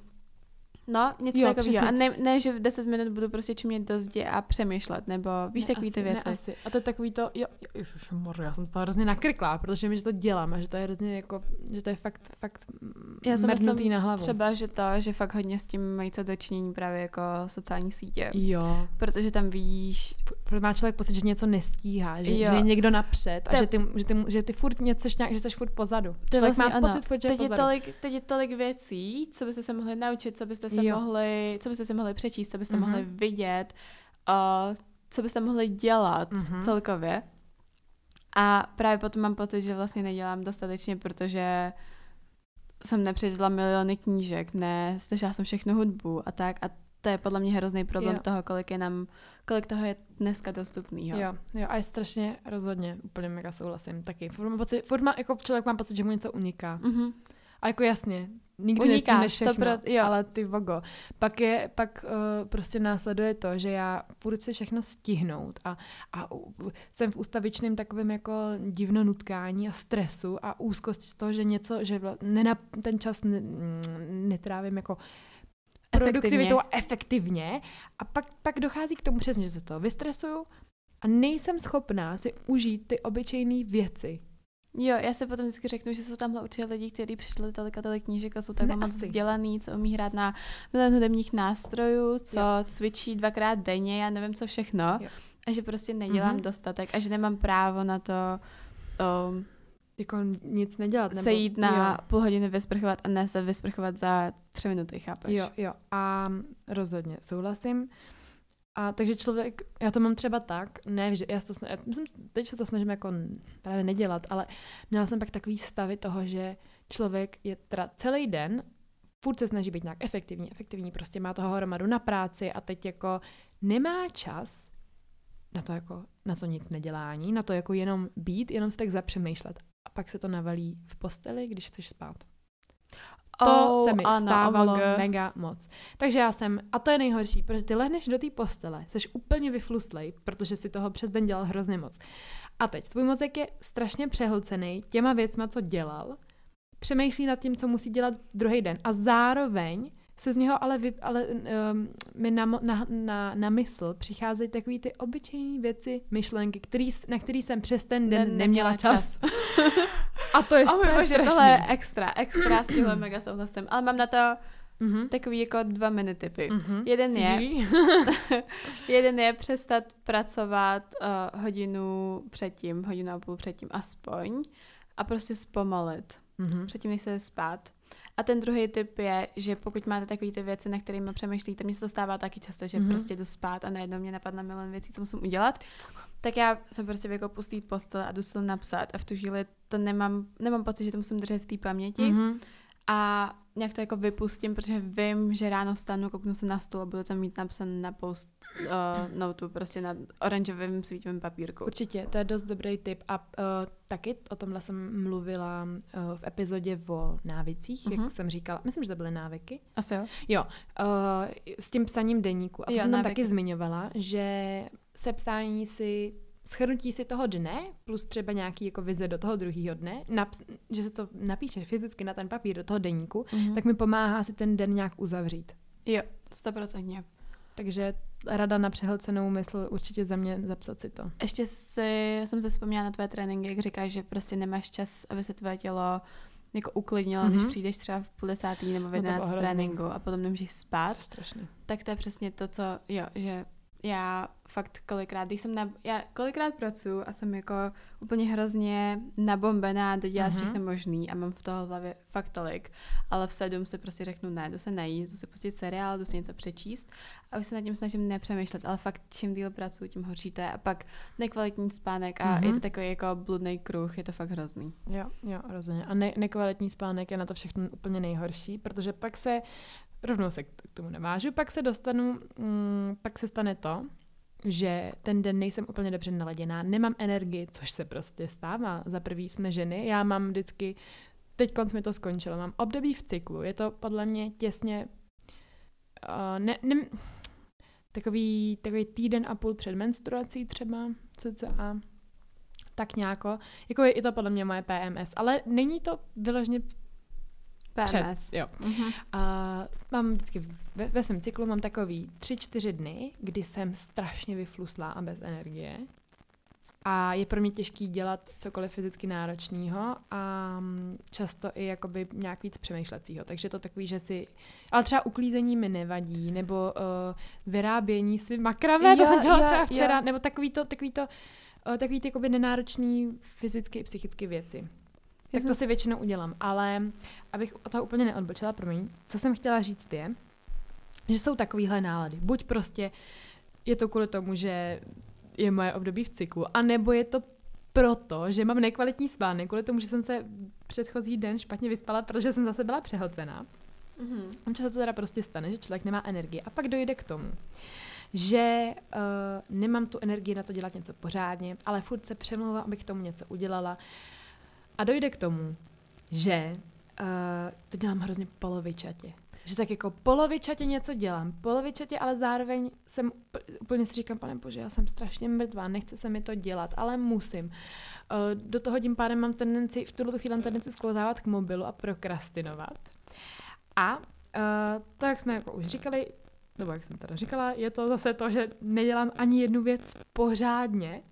No, něco jo, takového. A ne, ne, že v 10 minut budu prostě čumět do zdi a přemýšlet, nebo víš ne, takový asi, ty věci. Ne, asi. A to je takový to, jo, jo moře, já jsem to hrozně nakrklá, protože mi, že to dělám a že to je hrozně jako, že to je fakt, fakt já jsem myslím na hlavu. třeba, že to, že fakt hodně s tím mají co dočinění právě jako sociální sítě. Jo. Protože tam víš... P- má člověk pocit, že něco nestíhá, že, že je někdo napřed a že ty, že, ty, že ty furt něco nějak, že jsi furt pozadu. To člověk vlastně má ano. pocit furt, že teď je, pozadu. tolik, teď je tolik věcí, co byste se mohli naučit, co byste se jo. mohli co byste si mohli přečíst, co byste mm-hmm. mohli vidět, uh, co byste mohli dělat mm-hmm. celkově. A právě potom mám pocit, že vlastně nedělám dostatečně, protože jsem nepřečetla miliony knížek, ne, slyšela jsem všechno hudbu a tak a to je podle mě hrozný problém jo. toho, kolik je nám, kolik toho je dneska dostupný. Jo, jo a je strašně rozhodně, úplně mega souhlasím taky. Furt má, pocit, furt má jako člověk má pocit, že mu něco uniká. Mm-hmm. A jako jasně, nikdy Uniká, všechno, pro, jo. ale ty vogo. Pak je, pak uh, prostě následuje to, že já furt si všechno stihnout a, a uh, jsem v ustavičném takovém jako divno nutkání a stresu a úzkosti z toho, že něco, že vla, nenap, ten čas ne, netrávím jako produktivitou a efektivně a pak, pak dochází k tomu přesně, že se z toho vystresuju a nejsem schopná si užít ty obyčejné věci, Jo, já se potom vždycky řeknu, že jsou tamhle určitě lidi, kteří přišli tolik a tolik knížek a jsou takhle moc vzdělaný, co umí hrát na milion hudebních nástrojů, co jo. cvičí dvakrát denně, já nevím co všechno. Jo. A že prostě nedělám mm-hmm. dostatek a že nemám právo na to um, jako nic nedělat. Nebo, jít na jo. půl hodiny vysprchovat a ne se vysprchovat za tři minuty, chápeš? Jo, jo. A rozhodně souhlasím. A takže člověk, já to mám třeba tak, ne, že já, to, já myslím, teď se to snažím jako právě nedělat, ale měla jsem pak takový stavy toho, že člověk je teda celý den, furt se snaží být nějak efektivní, efektivní, prostě má toho hromadu na práci a teď jako nemá čas na to jako, na to nic nedělání, na to jako jenom být, jenom si tak zapřemýšlet. A pak se to navalí v posteli, když chceš spát. To oh, se mi ano, stávalo oh mega moc. Takže já jsem, a to je nejhorší, protože ty lehneš do té postele, jsi úplně vyfluslej, protože si toho přes den dělal hrozně moc. A teď tvůj mozek je strašně přehlcený těma věcma, co dělal, přemýšlí nad tím, co musí dělat druhý den a zároveň se z něho ale, vy, ale um, mi na, na, na, na mysl přicházejí takové ty obyčejné věci, myšlenky, který, na který jsem přes ten den ne, neměla čas. čas. A to je, oh. Tohle je extra, extra s tímhle mega souhlasím. Ale mám na to mm-hmm. takový jako dva mini typy. Mm-hmm. Jeden je jeden je přestat pracovat uh, hodinu předtím, hodinu a půl předtím aspoň a prostě zpomalit. Mm-hmm. Předtím, než se spát. A ten druhý typ je, že pokud máte takové ty věci, na kterými přemýšlíte, mně se to stává taky často, že mm-hmm. prostě jdu spát a najednou mě napadne milion věcí, co musím udělat, tak já se prostě jako pustí postel a jdu si napsat a v tu chvíli to nemám, nemám pocit, že to musím držet v té paměti. Mm-hmm. a nějak to jako vypustím, protože vím, že ráno vstanu, kouknu se na stůl a budu tam mít napsané na post uh, notu, prostě na oranžovém svítivém papírku. Určitě, to je dost dobrý tip a uh, taky o tomhle jsem mluvila uh, v epizodě o návicích, uh-huh. jak mhm. jsem říkala, myslím, že to byly návyky. Asi jo. Jo, uh, s tím psaním deníku. A to jo, jsem tam taky zmiňovala, že sepsání si schrnutí si toho dne, plus třeba nějaký jako vize do toho druhého dne, naps- že se to napíše fyzicky na ten papír do toho deníku, mm-hmm. tak mi pomáhá si ten den nějak uzavřít. Jo, stoprocentně. Takže rada na přehlcenou mysl určitě za mě zapsat si to. Ještě si, jsem se vzpomněla na tvé tréninky, jak říkáš, že prostě nemáš čas, aby se tvé tělo jako uklidnilo, mm-hmm. když mhm. přijdeš třeba v půl desátý nebo v 11 no tréninku a potom nemůžeš spát. Strašně. Tak to je přesně to, co, jo, že já fakt kolikrát, když jsem na, já kolikrát pracuji a jsem jako úplně hrozně nabombená, dodělat mm-hmm. všechno možný a mám v toho hlavě fakt tolik, ale v sedm se prostě řeknu ne, jdu se najít, jdu se pustit seriál, jdu si něco přečíst a už se nad tím snažím nepřemýšlet, ale fakt čím díl pracuji, tím horší to je a pak nekvalitní spánek a mm-hmm. je to mhm. takový jako bludný kruh, je to fakt hrozný. Jo, jo, rozhodně. A ne- nekvalitní spánek je na to všechno úplně nejhorší, protože pak se rovnou se k tomu navážu, pak se dostanu, mm, pak se stane to, že ten den nejsem úplně dobře naladěná, nemám energii, což se prostě stává. Za prvý jsme ženy, já mám vždycky, teď konc mi to skončilo, mám období v cyklu, je to podle mě těsně, uh, ne, ne, takový, takový týden a půl před menstruací třeba, cca, tak nějako. Jako je i to podle mě moje PMS, ale není to vyloženě PMS. Před, jo. Uh-huh. A mám vždycky ve, ve svém cyklu mám takový tři, čtyři dny, kdy jsem strašně vyfluslá a bez energie. A je pro mě těžký dělat cokoliv fyzicky náročného a často i jakoby nějak víc přemýšlecího. Takže to takový, že si... Ale třeba uklízení mi nevadí, nebo uh, vyrábění si makrame, jo, to jsem dělala jo, třeba včera, jo. nebo takový to, takový to, uh, takový ty jakoby nenáročný fyzicky i psychicky věci tak to si většinou udělám. Ale abych o toho úplně neodbočila, promiň, co jsem chtěla říct je, že jsou takovýhle nálady. Buď prostě je to kvůli tomu, že je moje období v cyklu, anebo je to proto, že mám nekvalitní spánek, kvůli tomu, že jsem se předchozí den špatně vyspala, protože jsem zase byla přehlcená. Mm-hmm. Často to teda prostě stane, že člověk nemá energii. A pak dojde k tomu, že uh, nemám tu energii na to dělat něco pořádně, ale furt se přemlouvám, abych k tomu něco udělala. A dojde k tomu, že uh, to dělám hrozně polovičatě. Že tak jako polovičatě něco dělám, polovičatě, ale zároveň jsem úplně si říkám, pane bože, já jsem strašně mrtvá, nechce se mi to dělat, ale musím. Uh, do toho tím pádem mám tendenci, v tuto chvíli mám tendenci sklouzávat k mobilu a prokrastinovat. A uh, to, jak jsme jako už říkali, nebo jak jsem teda říkala, je to zase to, že nedělám ani jednu věc pořádně,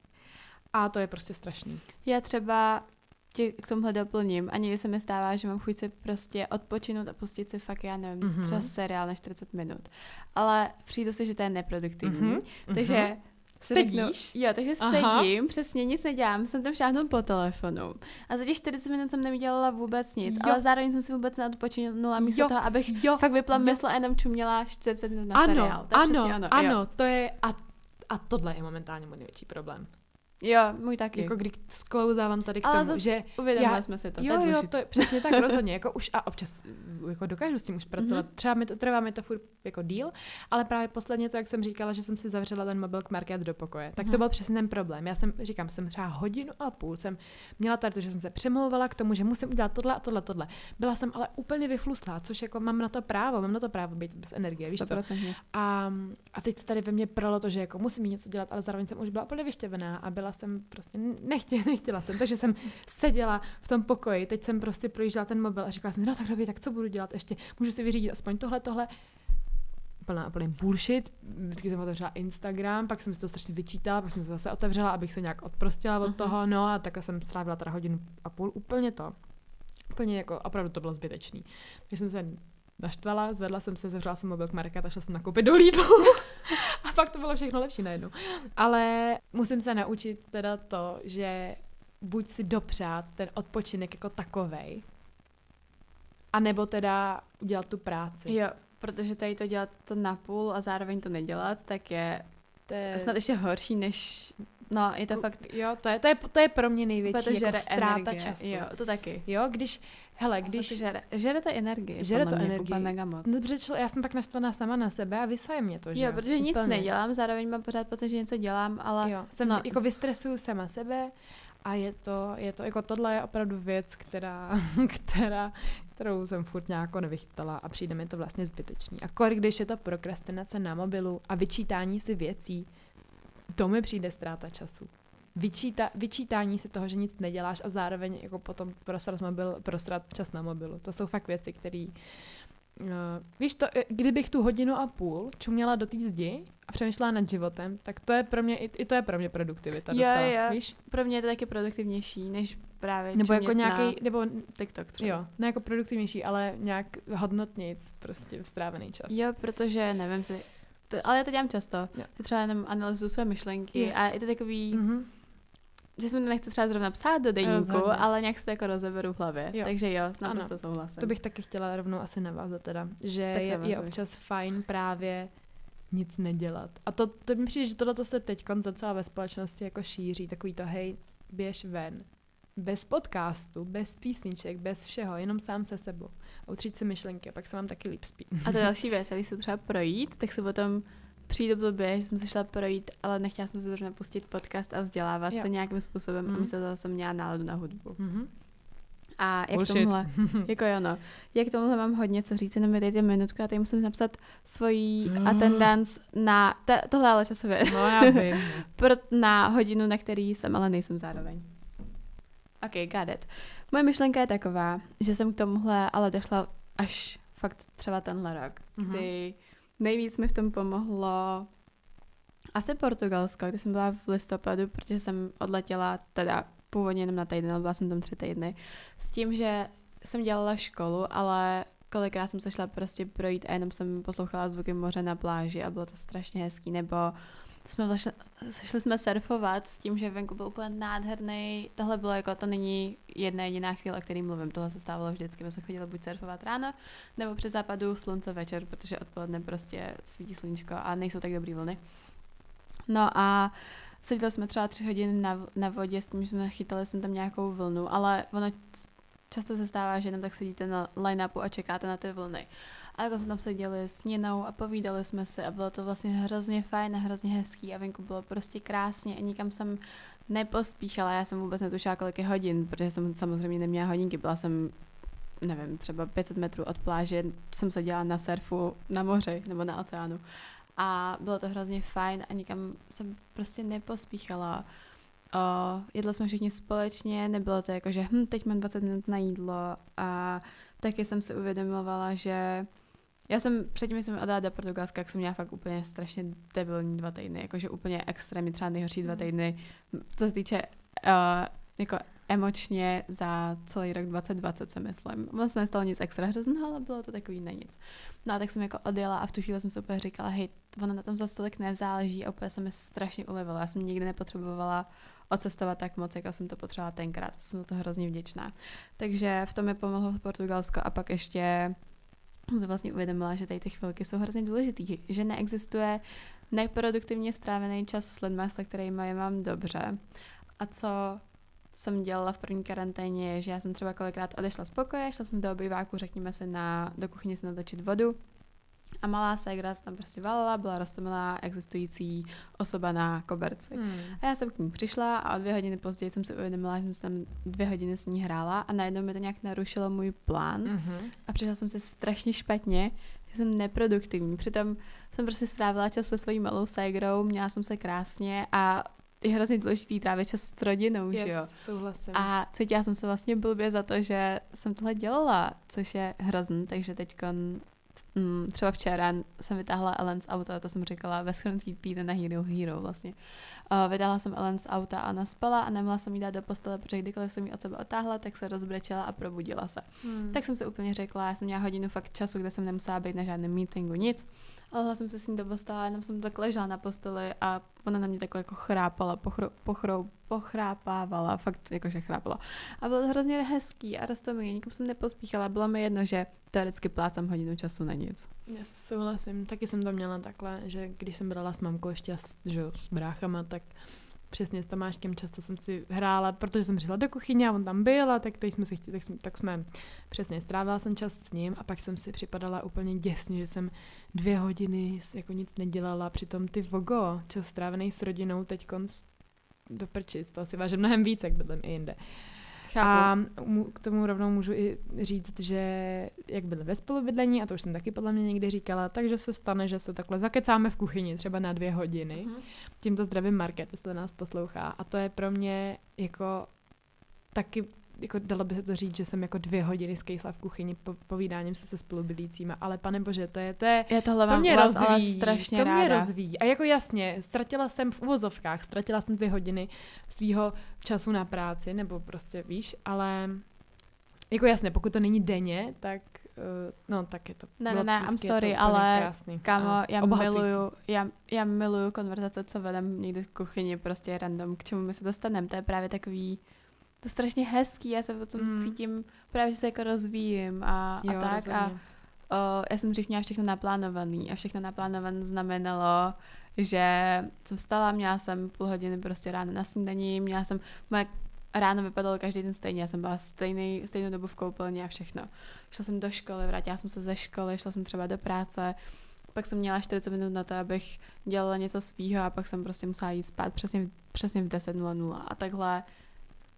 a to je prostě strašný. Já třeba tě k tomuhle doplním a někdy se mi stává, že mám chuť se prostě odpočinout a pustit si fakt, já nevím, mm-hmm. třeba seriál na 40 minut. Ale přijdu si, že to je neproduktivní. Mm-hmm. Takže mm-hmm. Sedíš? Jo, takže Aha. sedím, přesně nic nedělám, jsem tam šáhnout po telefonu. A za těch 40 minut jsem nedělala vůbec nic, jo. ale zároveň jsem si vůbec neodpočinula místo jo. toho, abych jo. fakt vypla mysl a jenom čuměla 40 minut na ano, seriál. To ano, ano, ano, to je, a, a tohle je momentálně můj největší problém. Jo, můj taky. Jako když sklouzávám tady k Ale tomu, že uvědomili já, jsme si to. Jo, to jo, to je přesně tak rozhodně. Jako už a občas jako dokážu s tím už pracovat. Mm-hmm. Třeba mi to trvá mi to furt jako díl, ale právě posledně to, jak jsem říkala, že jsem si zavřela ten mobil k market do pokoje, tak mm-hmm. to byl přesně ten problém. Já jsem, říkám, jsem třeba hodinu a půl jsem měla tady to, že jsem se přemlouvala k tomu, že musím udělat tohle a tohle, tohle. Byla jsem ale úplně vyfluslá, což jako mám na to právo, mám na to právo být bez energie, víš co? A, a teď tady ve mně pralo to, že jako musím něco dělat, ale zároveň jsem už byla úplně vyštěvená a byla jsem prostě nechtěla, nechtěla jsem, takže jsem seděla v tom pokoji, teď jsem prostě projížděla ten mobil a říkala jsem, no tak dobře, tak co budu dělat ještě, můžu si vyřídit aspoň tohle, tohle, plná, plný bullshit. Vždycky jsem otevřela Instagram, pak jsem si to strašně vyčítala, pak jsem to zase otevřela, abych se nějak odprostila od uh-huh. toho, no a takhle jsem strávila teda hodinu a půl, úplně to. Úplně jako, opravdu to bylo zbytečný. Takže jsem se naštvala, zvedla jsem se, zavřela jsem mobil k Marka a šla jsem nakoupit do Lidlu. a pak to bylo všechno lepší najednou. Ale musím se naučit teda to, že buď si dopřát ten odpočinek jako takovej, a nebo teda udělat tu práci. Jo, protože tady to dělat to napůl a zároveň to nedělat, tak je, to je... snad ještě horší, než No, je to fakt... Jo, to je, to je, to je pro mě největší jako ztráta energie. času. Jo, to taky. Jo, když, hele, Když když... žere, žere to energii. Žere to mě, energii. Mega moc. No, Dobře, člo, já jsem pak naštvaná sama na sebe a vysaje mě to, že Jo, protože nic Úplně. nedělám, zároveň mám pořád pocit, že něco dělám, ale Jo, jsem no. no. jako vystresuju sama sebe a je to, je to, jako tohle je opravdu věc, která, která, kterou jsem furt nějak nevychytala a přijde mi to vlastně zbytečný. A kolik, když je to prokrastinace na mobilu a vyčítání si věcí, to mi přijde ztráta času. Vyčíta, vyčítání si toho, že nic neděláš a zároveň jako potom prosrat, mobil, prosrat čas na mobilu. To jsou fakt věci, které Uh, víš to, eh, kdybych tu hodinu a půl čuměla do té zdi a přemýšlela nad životem, tak to je pro mě, i, i to je pro mě produktivita Jo, docela, jo. víš? pro mě je to taky produktivnější, než právě Nebo jako nějaký, nebo TikTok třeba. jo, ne jako produktivnější, ale nějak hodnotnic, prostě strávený čas. Jo, protože nevím si, to, ale já to dělám často. Jo. Ty třeba jenom analyzuju své myšlenky Yes. a je to takový, Mhm. Že se mi to nechce třeba zrovna psát do deníku, ale nějak se to jako rozeberu v hlavě. Jo. Takže jo, s naprosto souhlasím. To bych taky chtěla rovnou asi navázat teda, že Tak je, je občas fajn právě nic nedělat. A to, to mi přijde, že tohle se teď docela ve společnosti jako šíří, takový to hej, běž ven. Bez podcastu, bez písniček, bez všeho, jenom sám se sebou. A utřít si myšlenky a pak se vám taky líp spí. A to je další věc, když se třeba projít, tak se potom přijde blbě, že jsem se šla projít, ale nechtěla jsem se zrovna pustit podcast a vzdělávat Jo. se nějakým způsobem Mhm. a toho jsem měla náladu na hudbu. Mhm. A jak Bullshit. tomuhle, jako jo no, jak tomuhle mám hodně co říct, jenom mi dejte minutku a tady musím napsat svoji attendance na, to, tohle ale časově, No já vím. pro, na hodinu, na který jsem, ale nejsem zároveň. OK, got it. Moje myšlenka je taková, že jsem k tomuhle ale došla až fakt třeba tenhle rok, Mhm. kdy nejvíc mi v tom pomohlo asi Portugalsko, kde jsem byla v listopadu, protože jsem odletěla teda původně jenom na týden, ale byla jsem tam tři týdny, s tím, že jsem dělala školu, ale kolikrát jsem se šla prostě projít a jenom jsem poslouchala zvuky moře na pláži a bylo to strašně hezký, nebo jsme vlastně, šli jsme surfovat s tím, že venku byl úplně nádherný. Tohle bylo jako, to není jedna jediná chvíle, o který mluvím. Tohle se stávalo vždycky. My jsme chodili buď surfovat ráno, nebo při západu slunce večer, protože odpoledne prostě svítí sluníčko a nejsou tak dobrý vlny. No a seděli jsme třeba tři hodiny na, na vodě s tím, že jsme chytali jsem tam nějakou vlnu, ale ono často se stává, že jenom tak sedíte na line-upu a čekáte na ty vlny. A tak jsme tam seděli s Ninou a povídali jsme se a bylo to vlastně hrozně fajn a hrozně hezký a venku bylo prostě krásně a nikam jsem nepospíchala, já jsem vůbec netušila, kolik je hodin, protože jsem samozřejmě neměla hodinky, byla jsem nevím, třeba 500 metrů od pláže, jsem seděla na surfu na moři nebo na oceánu a bylo to hrozně fajn a nikam jsem prostě nepospíchala. O, jedli jsme všichni společně, nebylo to jako, že hm, teď mám 20 minut na jídlo a taky jsem si uvědomovala, že já jsem předtím, když jsem odjela do Portugalska, jak jsem měla fakt úplně strašně debilní dva týdny, jakože úplně extrémně třeba nejhorší dva Mhm. týdny, co se týče uh, jako emočně za celý rok 2020, se myslím. Se nestalo nic extra hrozného, ale bylo to takový na nic. No a tak jsem jako odjela a v tu chvíli jsem si úplně říkala, hej, ono na tom zase tolik nezáleží a úplně se mi strašně ulevilo. Já jsem nikdy nepotřebovala odcestovat tak moc, jako jsem to potřebovala tenkrát. Jsem za to hrozně vděčná. Takže v tom mi pomohlo Portugalsko a pak ještě jsem se vlastně uvědomila, že tady ty chvilky jsou hrozně důležitý, že neexistuje neproduktivně strávený čas s lidmi, se kterými je mám dobře. A co jsem dělala v první karanténě, že já jsem třeba kolikrát odešla z pokoje, šla jsem do obýváku, řekněme se na, do kuchyně si natočit vodu a malá ségra se tam prostě valila, byla roztomilá existující osoba na koberci. Hmm. A já jsem k ní přišla a o dvě hodiny později jsem si uvědomila, že jsem se tam dvě hodiny s ní hrála a najednou mi to nějak narušilo můj plán Mhm. a přišla jsem si strašně špatně, že jsem neproduktivní. Přitom jsem prostě strávila čas se svojí malou ségrou, měla jsem se krásně a je hrozně důležitý trávit čas s rodinou, že jo. Yes, souhlasím. A cítila jsem se vlastně blbě za to, že jsem tohle dělala, což je hrozný, takže teď mm, třeba včera jsem vytáhla Ellen z auta, to jsem říkala ve schrnutí týden na Hero Hero vlastně. Uh, vytáhla jsem Ellen z auta a ona spala a nemohla jsem jí dát do postele, protože kdykoliv jsem ji od sebe otáhla, tak se rozbrečela a probudila se. hmm. Tak jsem se úplně řekla, já jsem měla hodinu fakt času, kde jsem nemusela být na žádném meetingu, nic. Ale jsem se s ní do postele, jenom jsem tak ležela na posteli a ona na mě takhle jako chrápala, pochro, pochro, pochrápávala, fakt jakože chrápala. A bylo to hrozně hezký a roztomilý, nikam jsem nepospíchala, bylo mi jedno, že teoreticky plácám hodinu času na nic. Yes, souhlasím. Taky jsem to měla takhle, že když jsem brala s mamkou ještě s, že, s bráchama, tak přesně s Tomáškem často jsem si hrála, protože jsem přišla do kuchyně a on tam byl a tak, teď jsme si chtěli, tak, jsme, tak jsme přesně strávila jsem čas s ním a pak jsem si připadala úplně děsně, že jsem dvě hodiny jako nic nedělala, přitom ty vogo, čas strávený s rodinou teď konc do prčic, to asi vážím mnohem víc, jak bydlím i jinde. Chápu. A k tomu rovnou můžu i říct, že jak byli ve spolubydlení, a to už jsem taky podle mě někdy říkala, takže se stane, že se takhle zakecáme v kuchyni třeba na dvě hodiny. Mhm. Tímto zdravím Market, jestli nás poslouchá. A to je pro mě jako taky, jako dalo by se to říct, že jsem jako dvě hodiny skejsla v kuchyni po, povídáním se se spolubydlícíma. Ale pane bože, to je, to je, tohle to mě vás ale rozvíjí, strašně to ráda. mě rozvíjí. A jako jasně, ztratila jsem v uvozovkách, ztratila jsem dvě hodiny svýho času na práci, nebo prostě víš, ale jako jasně, pokud to není denně, tak uh, no tak je to. Ne, ne, ne, I'm to sorry, ale krásný. Kámo, A já miluju, já, já miluju konverzace, co vedem někdy v kuchyni, prostě random, k čemu my se dostaneme. To je právě takový, to je strašně hezký, já se potom Mm. cítím, právě že se jako rozvíjím a, Jo, a tak. A o, já jsem dřív měla všechno naplánovaný a všechno naplánované znamenalo, že jsem vstala, měla jsem půl hodiny prostě ráno na snídaní, měla jsem, moje ráno vypadalo každý den stejně, já jsem byla stejný, stejnou dobu v koupelně a všechno. Šla jsem do školy, vrátila jsem se ze školy, šla jsem třeba do práce, pak jsem měla 40 minut na to, abych dělala něco svýho a pak jsem prostě musela jít spát přesně, přesně v 10.00 a takhle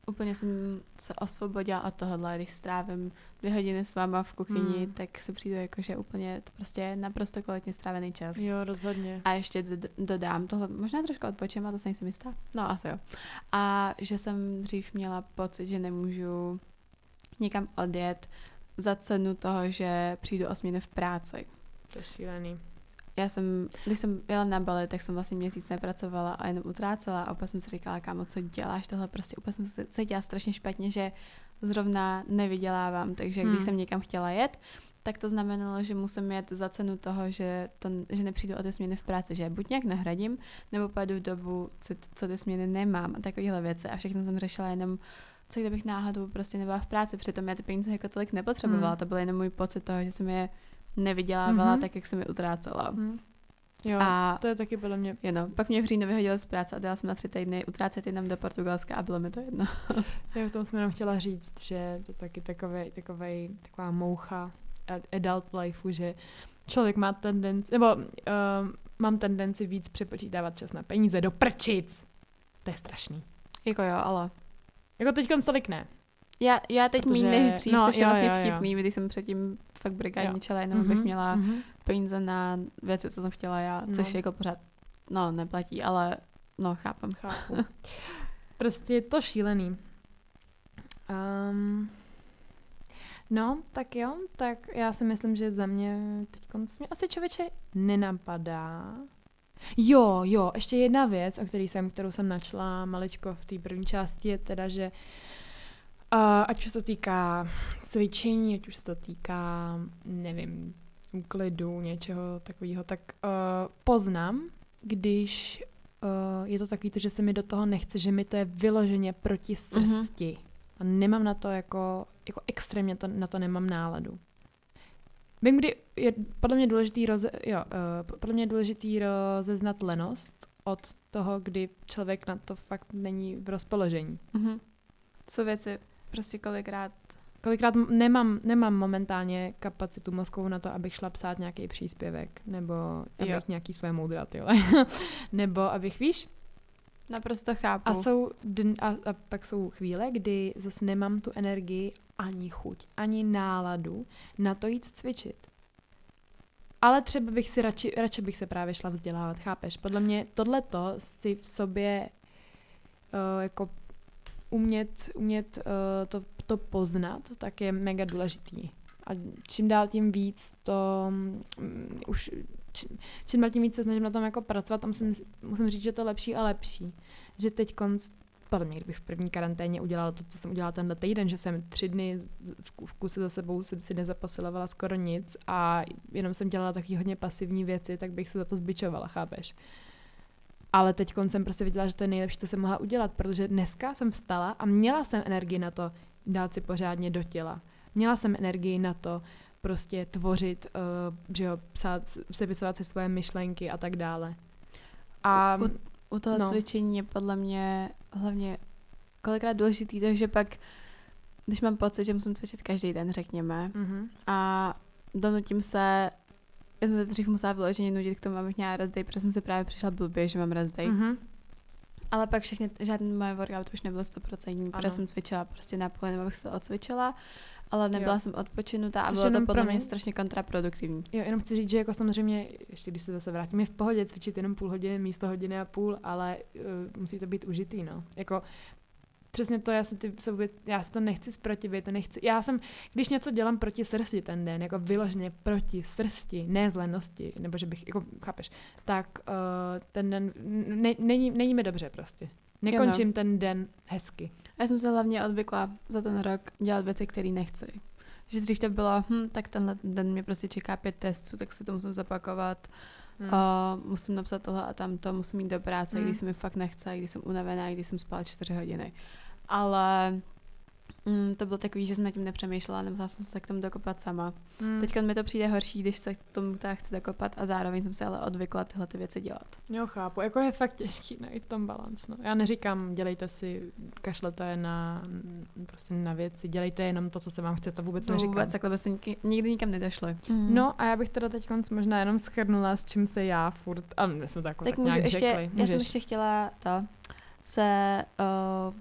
úplně jsem se osvobodila od tohohle, když strávím dvě hodiny s váma v kuchyni, Hmm. tak se přijde jako, že úplně to prostě je naprosto kvalitně strávený čas. Jo, rozhodně. A ještě d- dodám, tohle možná trošku odpočím, a to se nejsem jistá. No asi jo. A že jsem dřív měla pocit, že nemůžu někam odjet za cenu toho, že přijdu o v práci. To je šílený. Já jsem, když jsem jela na Bali, tak jsem vlastně měsíc nepracovala a jenom utrácela a úplně jsem si říkala, kámo, co děláš tohle, prostě úplně jsem se cítila strašně špatně, že zrovna nevydělávám, takže když Hmm. jsem někam chtěla jet, tak to znamenalo, že musím jet za cenu toho, že, to, že nepřijdu o ty směny v práci, že je buď nějak nahradím, nebo v dobu, co, co ty směny nemám a takovéhle věci a všechno jsem řešila jenom co kdybych náhodou prostě nebyla v práci, přitom já ty peníze jako tolik nepotřebovala, Hmm. to byl jenom můj pocit toho, že jsem je nevydělávala Mhm. tak, jak jsem je utrácela. Hm. Jo, A to je taky podle mě, know, pak mě v říjnu vyhodila z práce a dala jsem na tři týdny utrácet jenom do Portugalska a bylo mi to jedno. já v tom jsem jenom chtěla říct, že to je taky takovej, takovej, taková moucha ad- adult lifeu, že člověk má tendenci, nebo um, mám tendenci víc přepočítávat čas na peníze do prčic. To je strašný. jako jo, ale Jako teď tolik ne. já, já teď Protože- méně než dřív, no, což je jo, vlastně jo, jo. vtipný, když jsem předtím fakt brigádničila, jenom abych Mhm, měla mhm. peníze na věci, co jsem chtěla já, což No. jako pořád, no, neplatí, ale no, chápem. Chápu. prostě je to šílený. Um, no, tak jo, tak já si myslím, že za mě teď mě asi člověče nenapadá. Jo, jo, ještě jedna věc, o který jsem, kterou jsem načla maličko v té první části, je teda, že uh, ať už se to týká cvičení, ať už se to týká, nevím, úklidu, něčeho takového, tak uh, poznám, když uh, je to takový to, že se mi do toho nechce, že mi to je vyloženě proti srsti. A nemám na to jako, jako extrémně to, na to nemám náladu. Vím, kdy je podle mě důležitý, roze, jo, uh, podle mě důležitý rozeznat lenost od toho, kdy člověk na to fakt není v rozpoložení. Mhm. Jsou věci, prostě kolikrát, Kolikrát nemám, nemám momentálně kapacitu mozkovou na to, abych šla psát nějaký příspěvek, nebo abych Jo. nějaký svoje moudra, tyhle. nebo abych, víš, naprosto chápu. A, jsou dn- a, a pak jsou chvíle, kdy zase nemám tu energii ani chuť, ani náladu na to jít cvičit. Ale třeba bych si radši, radši bych se právě šla vzdělávat, chápeš? Podle mě tohleto si v sobě uh, jako umět, umět uh, to, to poznat, tak je mega důležitý. A čím dál tím víc to mm, už čím, dál tím víc se snažím na tom jako pracovat a musím, musím říct, že to lepší a lepší. Že teď konc, podle mě, kdybych v první karanténě udělala to, co jsem udělala tenhle týden, že jsem tři dny v, v kuse za sebou jsem si nezaposilovala skoro nic a jenom jsem dělala taky hodně pasivní věci, tak bych se za to zbičovala, chápeš? Ale teď jsem prostě viděla, že to je nejlepší, co jsem mohla udělat, protože dneska jsem vstala a měla jsem energii na to dát si pořádně do těla. Měla jsem energii na to prostě tvořit, uh, že jo, psát, sepisovat si svoje myšlenky a tak dále. A U, u toho No. cvičení je podle mě hlavně kolikrát důležitý to, že pak, když mám pocit, že musím cvičit každý den, řekněme, Mhm. a donutím se, já jsem se dřív musela vyloženě nudit k tomu, abych měla rest day, protože jsem si právě přišla blbě, že mám rest day. Mhm. Ale pak všechny, žádný moje workout už nebyl 100%, protože jsem cvičila prostě na půl, abych se odcvičila, ale nebyla Jo. jsem odpočinutá a Což bylo to podle promiň. mě strašně kontraproduktivní. Jo, jenom chci říct, že jako samozřejmě, ještě když se zase vrátím, je v pohodě cvičit jenom půl hodiny místo hodiny a půl, ale uh, musí to být užitý, no. Jako přesně to, já se, ty, se vůbec, já se to nechci zprotivit, nechci, já jsem, když něco dělám proti srsti ten den, jako vyloženě proti srsti, ne zlenosti, nebo že bych, jako, chápeš, tak uh, ten den, ne, není, není mi dobře prostě. Nekončím ten den hezky. Já jsem se hlavně odvykla za ten rok dělat věci, které nechci. Že dřív to bylo, hm, tak tenhle den mě prostě čeká pět testů, tak si to musím zapakovat. Hmm. Uh, musím napsat tohle a tamto, musím jít do práce, Hmm. když se mi fakt nechce, když jsem unavená, když jsem spala čtyři hodiny. Ale mm, to bylo takový, že jsem nad tím nepřemýšlela, nemusela jsem se k tomu dokopat sama. Hmm. Teď mi to přijde horší, když se k tomu teda chci dokopat a zároveň jsem se ale odvykla tyhle ty věci dělat. Jo, chápu. Jako je fakt těžký najít tom balans. No. Já neříkám, dělejte si, kašlete na, prostě na věci, dělejte jenom to, co se vám chce, to vůbec To neříkám. vůbec takhle byste nikdy, nikdy nikam nedošli. No a já bych teda teď možná jenom schrnula, s čím se já furt, a my jsme to jako tak tak, můžu nějak ještě, řekli. já jsem ještě chtěla to se uh,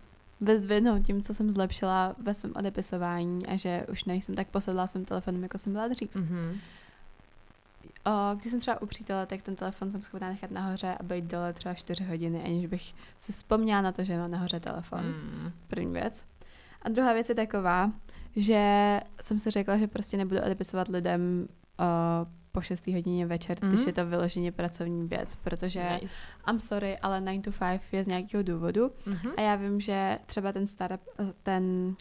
vyzdvihnout tím, co jsem zlepšila ve svém odepisování a že už nejsem tak posedlá svým telefonem, jako jsem byla dřív. Mm-hmm. O, když jsem třeba u přítele, tak ten telefon jsem schopná nechat nahoře a být dole třeba 4 hodiny, aniž bych si vzpomněla na to, že mám nahoře telefon. Mm. První věc. A druhá věc je taková, že jsem si řekla, že prostě nebudu odepisovat lidem o, po 6 hodině večer, mm-hmm. když Mhm. je to vyloženě pracovní věc, protože Nice. I'm sorry, ale 9 to 5 je z nějakého důvodu Mm-hmm. a já vím, že třeba ten startup, eh, ten,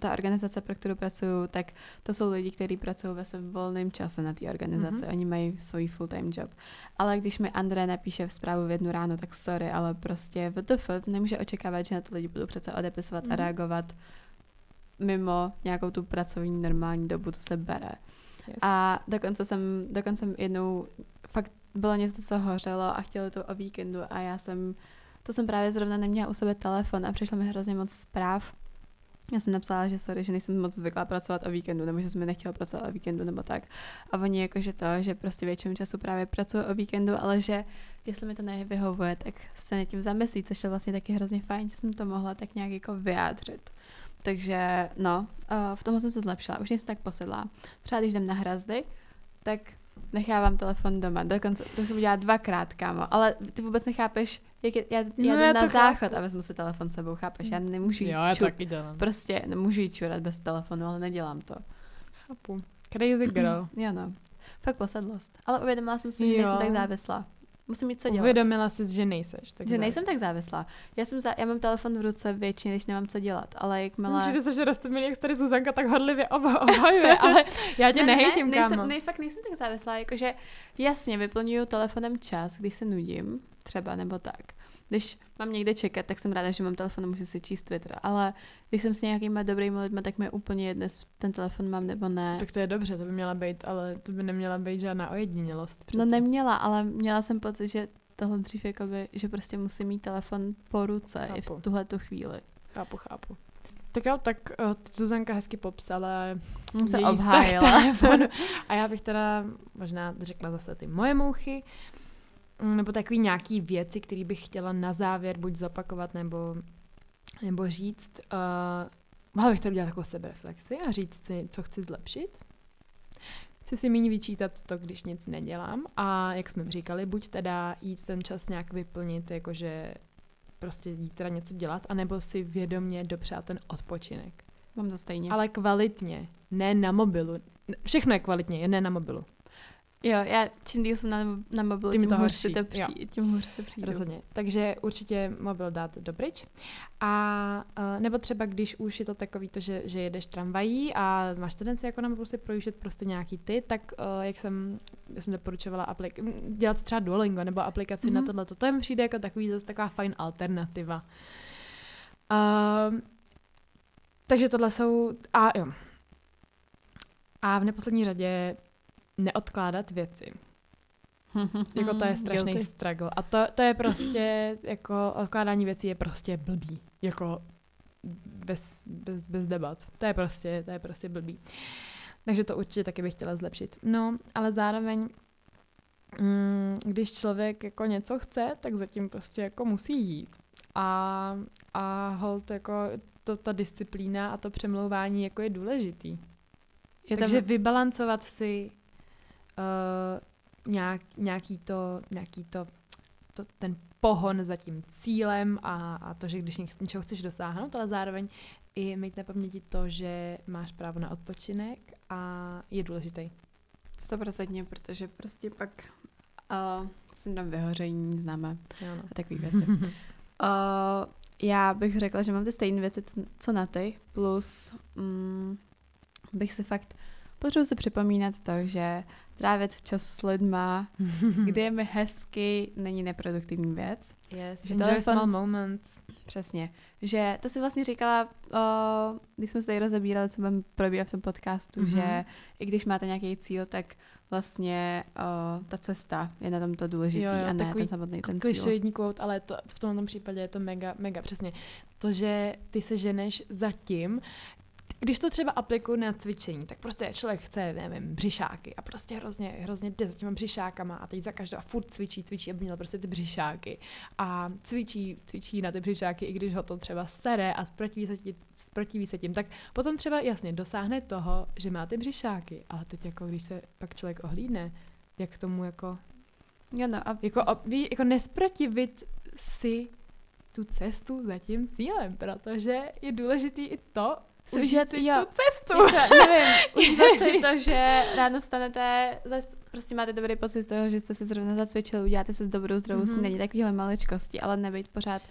ta organizace, pro kterou pracuju, tak to jsou lidi, kteří pracují ve svém volném čase na té organizaci. Mhm. Oni mají svůj full-time job. Ale když mi André napíše v zprávu v jednu ráno, tak sorry, ale prostě WTF nemůže očekávat, že na to lidi budou přece odepisovat Mhm. a reagovat mimo nějakou tu pracovní normální dobu, co se bere. Yes. A dokonce jsem, dokonce jsem jednou, fakt bylo něco, co hořelo a chtěli to o víkendu a já jsem, to jsem právě zrovna neměla u sebe telefon a přišlo mi hrozně moc zpráv. Já jsem napsala, že sorry, že nejsem moc zvyklá pracovat o víkendu, nebo že jsem nechtěla pracovat o víkendu, nebo tak. A oni jakože to, že prostě většinu času právě pracuji o víkendu, ale že jestli mi to nevyhovuje, tak se nad tím zamyslí, což je vlastně taky hrozně fajn, že jsem to mohla tak nějak jako vyjádřit. Takže no, uh, v tomhle jsem se zlepšila, už nejsem tak posedlá. Třeba když jdem na hrazdy, tak nechávám telefon doma. Dokonce to jsem udělala dvakrát, kámo. Ale ty vůbec nechápeš, jak je, já, já No, jdu já na záchod chápu. a vezmu si telefon s sebou, chápeš? Já nemůžu jít jo, já čur, taky dělám. Prostě nemůžu jít čurat bez telefonu, ale nedělám to. Chápu. Crazy girl. Jo no. Fakt posedlost. Ale uvědomila jsem si, že Jo. nejsem tak závislá. Musím mít co dělat. Uvědomila jsi, že nejseš. Tak že nejsem tak závislá. Já, jsem za, já mám telefon v ruce většině, když nemám co dělat, ale jakmile... Přijde se, že rostomilý, jak tady Zuzanka tak horlivě oba obhajuje, ale já tě Ne, ne, nehejtím, ne, kámo. nejsem, ne, fakt nejsem tak závislá, jakože jasně vyplňuju telefonem čas, když se nudím, třeba nebo tak. Když mám někde čekat, tak jsem ráda, že mám telefon a můžu si číst Twitter, ale když jsem s nějakýma dobrými lidmi, tak mi úplně jedno, ten telefon mám nebo ne. Tak to je dobře, to by měla být, ale to by neměla být žádná ojedinělost. No přece. neměla, ale měla jsem pocit, že tohle dřív jakoby, že prostě musím mít telefon po ruce i Chápu. v tuhle tu chvíli. Chápu, chápu. Tak jo, tak uh, Zuzanka hezky popsala Jsem se obhájila. A já bych teda možná řekla zase ty moje mouchy, nebo takový nějaký věci, které bych chtěla na závěr buď zopakovat, nebo, nebo říct. Uh, mohla bych tady udělat takovou sebereflexi a říct si, co chci zlepšit. Chci si méně vyčítat to, když nic nedělám a jak jsme říkali, buď teda jít ten čas nějak vyplnit, jakože prostě jít teda něco dělat, anebo si vědomě dopřát ten odpočinek. Mám to stejně. Ale kvalitně, ne na mobilu. Všechno je kvalitně, jen ne na mobilu. Jo, já čím díl jsem na, na mobilu, Tím tím, to hůř horší, si to jo. přijde, tím hůř se přijdu. Rozhodně. Takže určitě mobil dát do pryč. A uh, nebo třeba, když už je to takový to, že, že jedeš tramvají a máš tendenci jako na mobilu si projíždět prostě nějaký ty, tak uh, jak jsem, já jsem doporučovala aplik- dělat třeba Duolingo nebo aplikaci mm-hmm. na Mhm. tohle. To mi přijde jako takový zase taková fajn alternativa. Uh, takže tohle jsou, a jo. A v neposlední řadě neodkládat věci. jako to je strašný Guilty. struggle. A to, to je prostě, jako odkládání věcí je prostě blbý. Jako bez, bez, bez debat. To je prostě, to je prostě blbý. Takže to určitě taky bych chtěla zlepšit. No, ale zároveň, mm, když člověk jako něco chce, tak zatím prostě jako musí jít. A, a hold jako to, ta disciplína a to přemlouvání jako je důležitý. Je Takže tam, vybalancovat si uh, nějak, nějaký to, nějaký to, to, ten pohon za tím cílem a, a to, že když něčeho chceš dosáhnout, ale zároveň i mít na paměti to, že máš právo na odpočinek a je důležitý. stoprocentně, protože prostě pak uh, syndrom vyhoření známe Jo, no. a takové věci. uh, já bych řekla, že mám ty stejné věci, co na ty, plus mm, bych si fakt potřebuji si připomínat to, že trávit čas s lidma, kdy je mi hezky, není neproduktivní věc. Yes, Že enjoy telefon- small moments. Přesně. Že to si vlastně říkala, uh, když jsme se tady rozebírali, co budeme probírat v tom podcastu, Mhm. mm-hmm. že i když máte nějaký cíl, tak vlastně uh, ta cesta je na tom to důležitý Jo, jo, a ne takový ten samotný ten cíl. Klišoidní quote, ale to, v tomto případě je to mega, mega přesně. To, že ty se ženeš za tím, když to třeba aplikuju na cvičení, tak prostě člověk chce, nevím, břišáky a prostě hrozně, hrozně jde za těma břišákama a teď za každou a furt cvičí, cvičí, aby měl prostě ty břišáky. A cvičí, cvičí na ty břišáky, i když ho to třeba sere a zprotiví se, tím, zprotiví se tím, tak potom třeba jasně dosáhne toho, že má ty břišáky, ale teď jako když se pak člověk ohlídne, jak tomu jako Jo, no a jako, ob- ví, jako nesprotivit si tu cestu za tím cílem, protože je důležitý i to, užít si jo. tu cestu. Třeba, nevím, užívat si to, že ráno vstanete, zas, prostě máte dobrý pocit z toho, že jste se zrovna zacvičili, uděláte si s dobrou zdravou Mhm. mm-hmm. snídaní, takovýhle maličkosti, ale nebejt pořád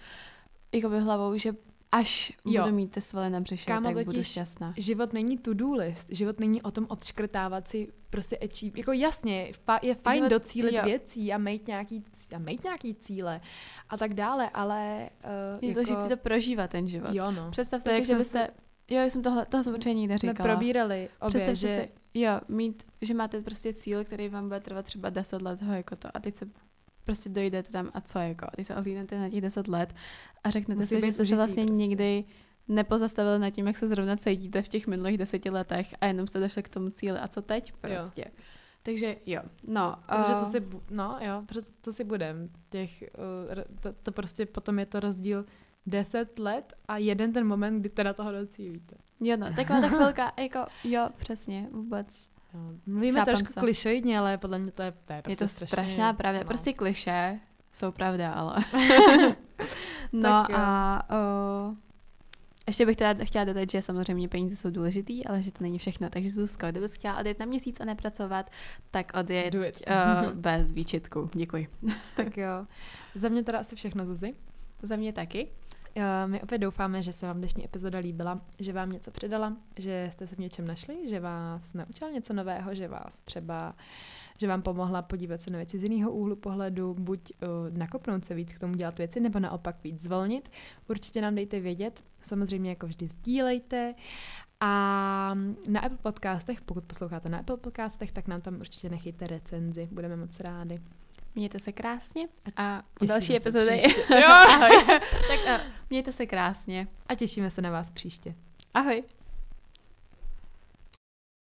jakoby hlavou, že až Jo. budu mít ty svaly na břiše, Kámo, tak budu šťastná. Život není to-do list, život není o tom odškrtávat si prostě achieve. Jako jasně, je fajn Život- docílit jo. věcí a mít nějaký, a mít nějaký cíle a tak dále, ale uh, Je jako, důležité to prožívat ten život. Jo, no. Představte To, si, že byste... Jo, jsem tohle, to jsem určitě Jsme říkala. probírali obě, Představte že... si, jo, mít, že máte prostě cíl, který vám bude trvat třeba 10 let, ho jako to, a teď se prostě dojdete tam a co jako, a teď se ohlídnete na těch 10 let a řeknete Musí si, že jste se vlastně prostě. nikdy nepozastavili nad tím, jak se zrovna cítíte v těch minulých deseti letech a jenom jste došli k tomu cíli a co teď prostě. Jo. Takže jo, no. Protože to si, bu- no jo, protože to si budem. Těch, r- to, to prostě potom je to rozdíl 10 let a jeden ten moment, kdy teda toho docílíte. Jo, no, taková ta chvilka, jako jo, přesně, vůbec. Jo. Mluvíme Chápem trošku se. klišoidně, ale podle mě to je, to je Je prostě to strašně, strašná pravda, no. prostě kliše jsou pravda, ale... no Tak a uh, ještě bych teda chtěla dodat, že samozřejmě peníze jsou důležitý, ale že to není všechno. Takže Zuzko, kdybys chtěla odjet na měsíc a nepracovat, tak odjet uh, bez výčitku. Děkuji. tak jo. Za mě teda asi všechno, Zuzi. Za mě taky. Eh, My opět doufáme, že se vám dnešní epizoda líbila, že vám něco předala, že jste se v něčem našli, že vás naučila něco nového, že vás třeba, že vám pomohla podívat se na věci z jiného úhlu pohledu, buď uh, nakopnout se víc k tomu dělat věci, nebo naopak víc zvolnit. Určitě nám dejte vědět, samozřejmě jako vždy sdílejte a na Apple podcastech, pokud posloucháte na Apple podcastech, tak nám tam určitě nechejte recenzi, budeme moc rádi. Mějte se krásně a Těšíme další epizody. tak uh, mějte se krásně. A těšíme se na vás příště. Ahoj.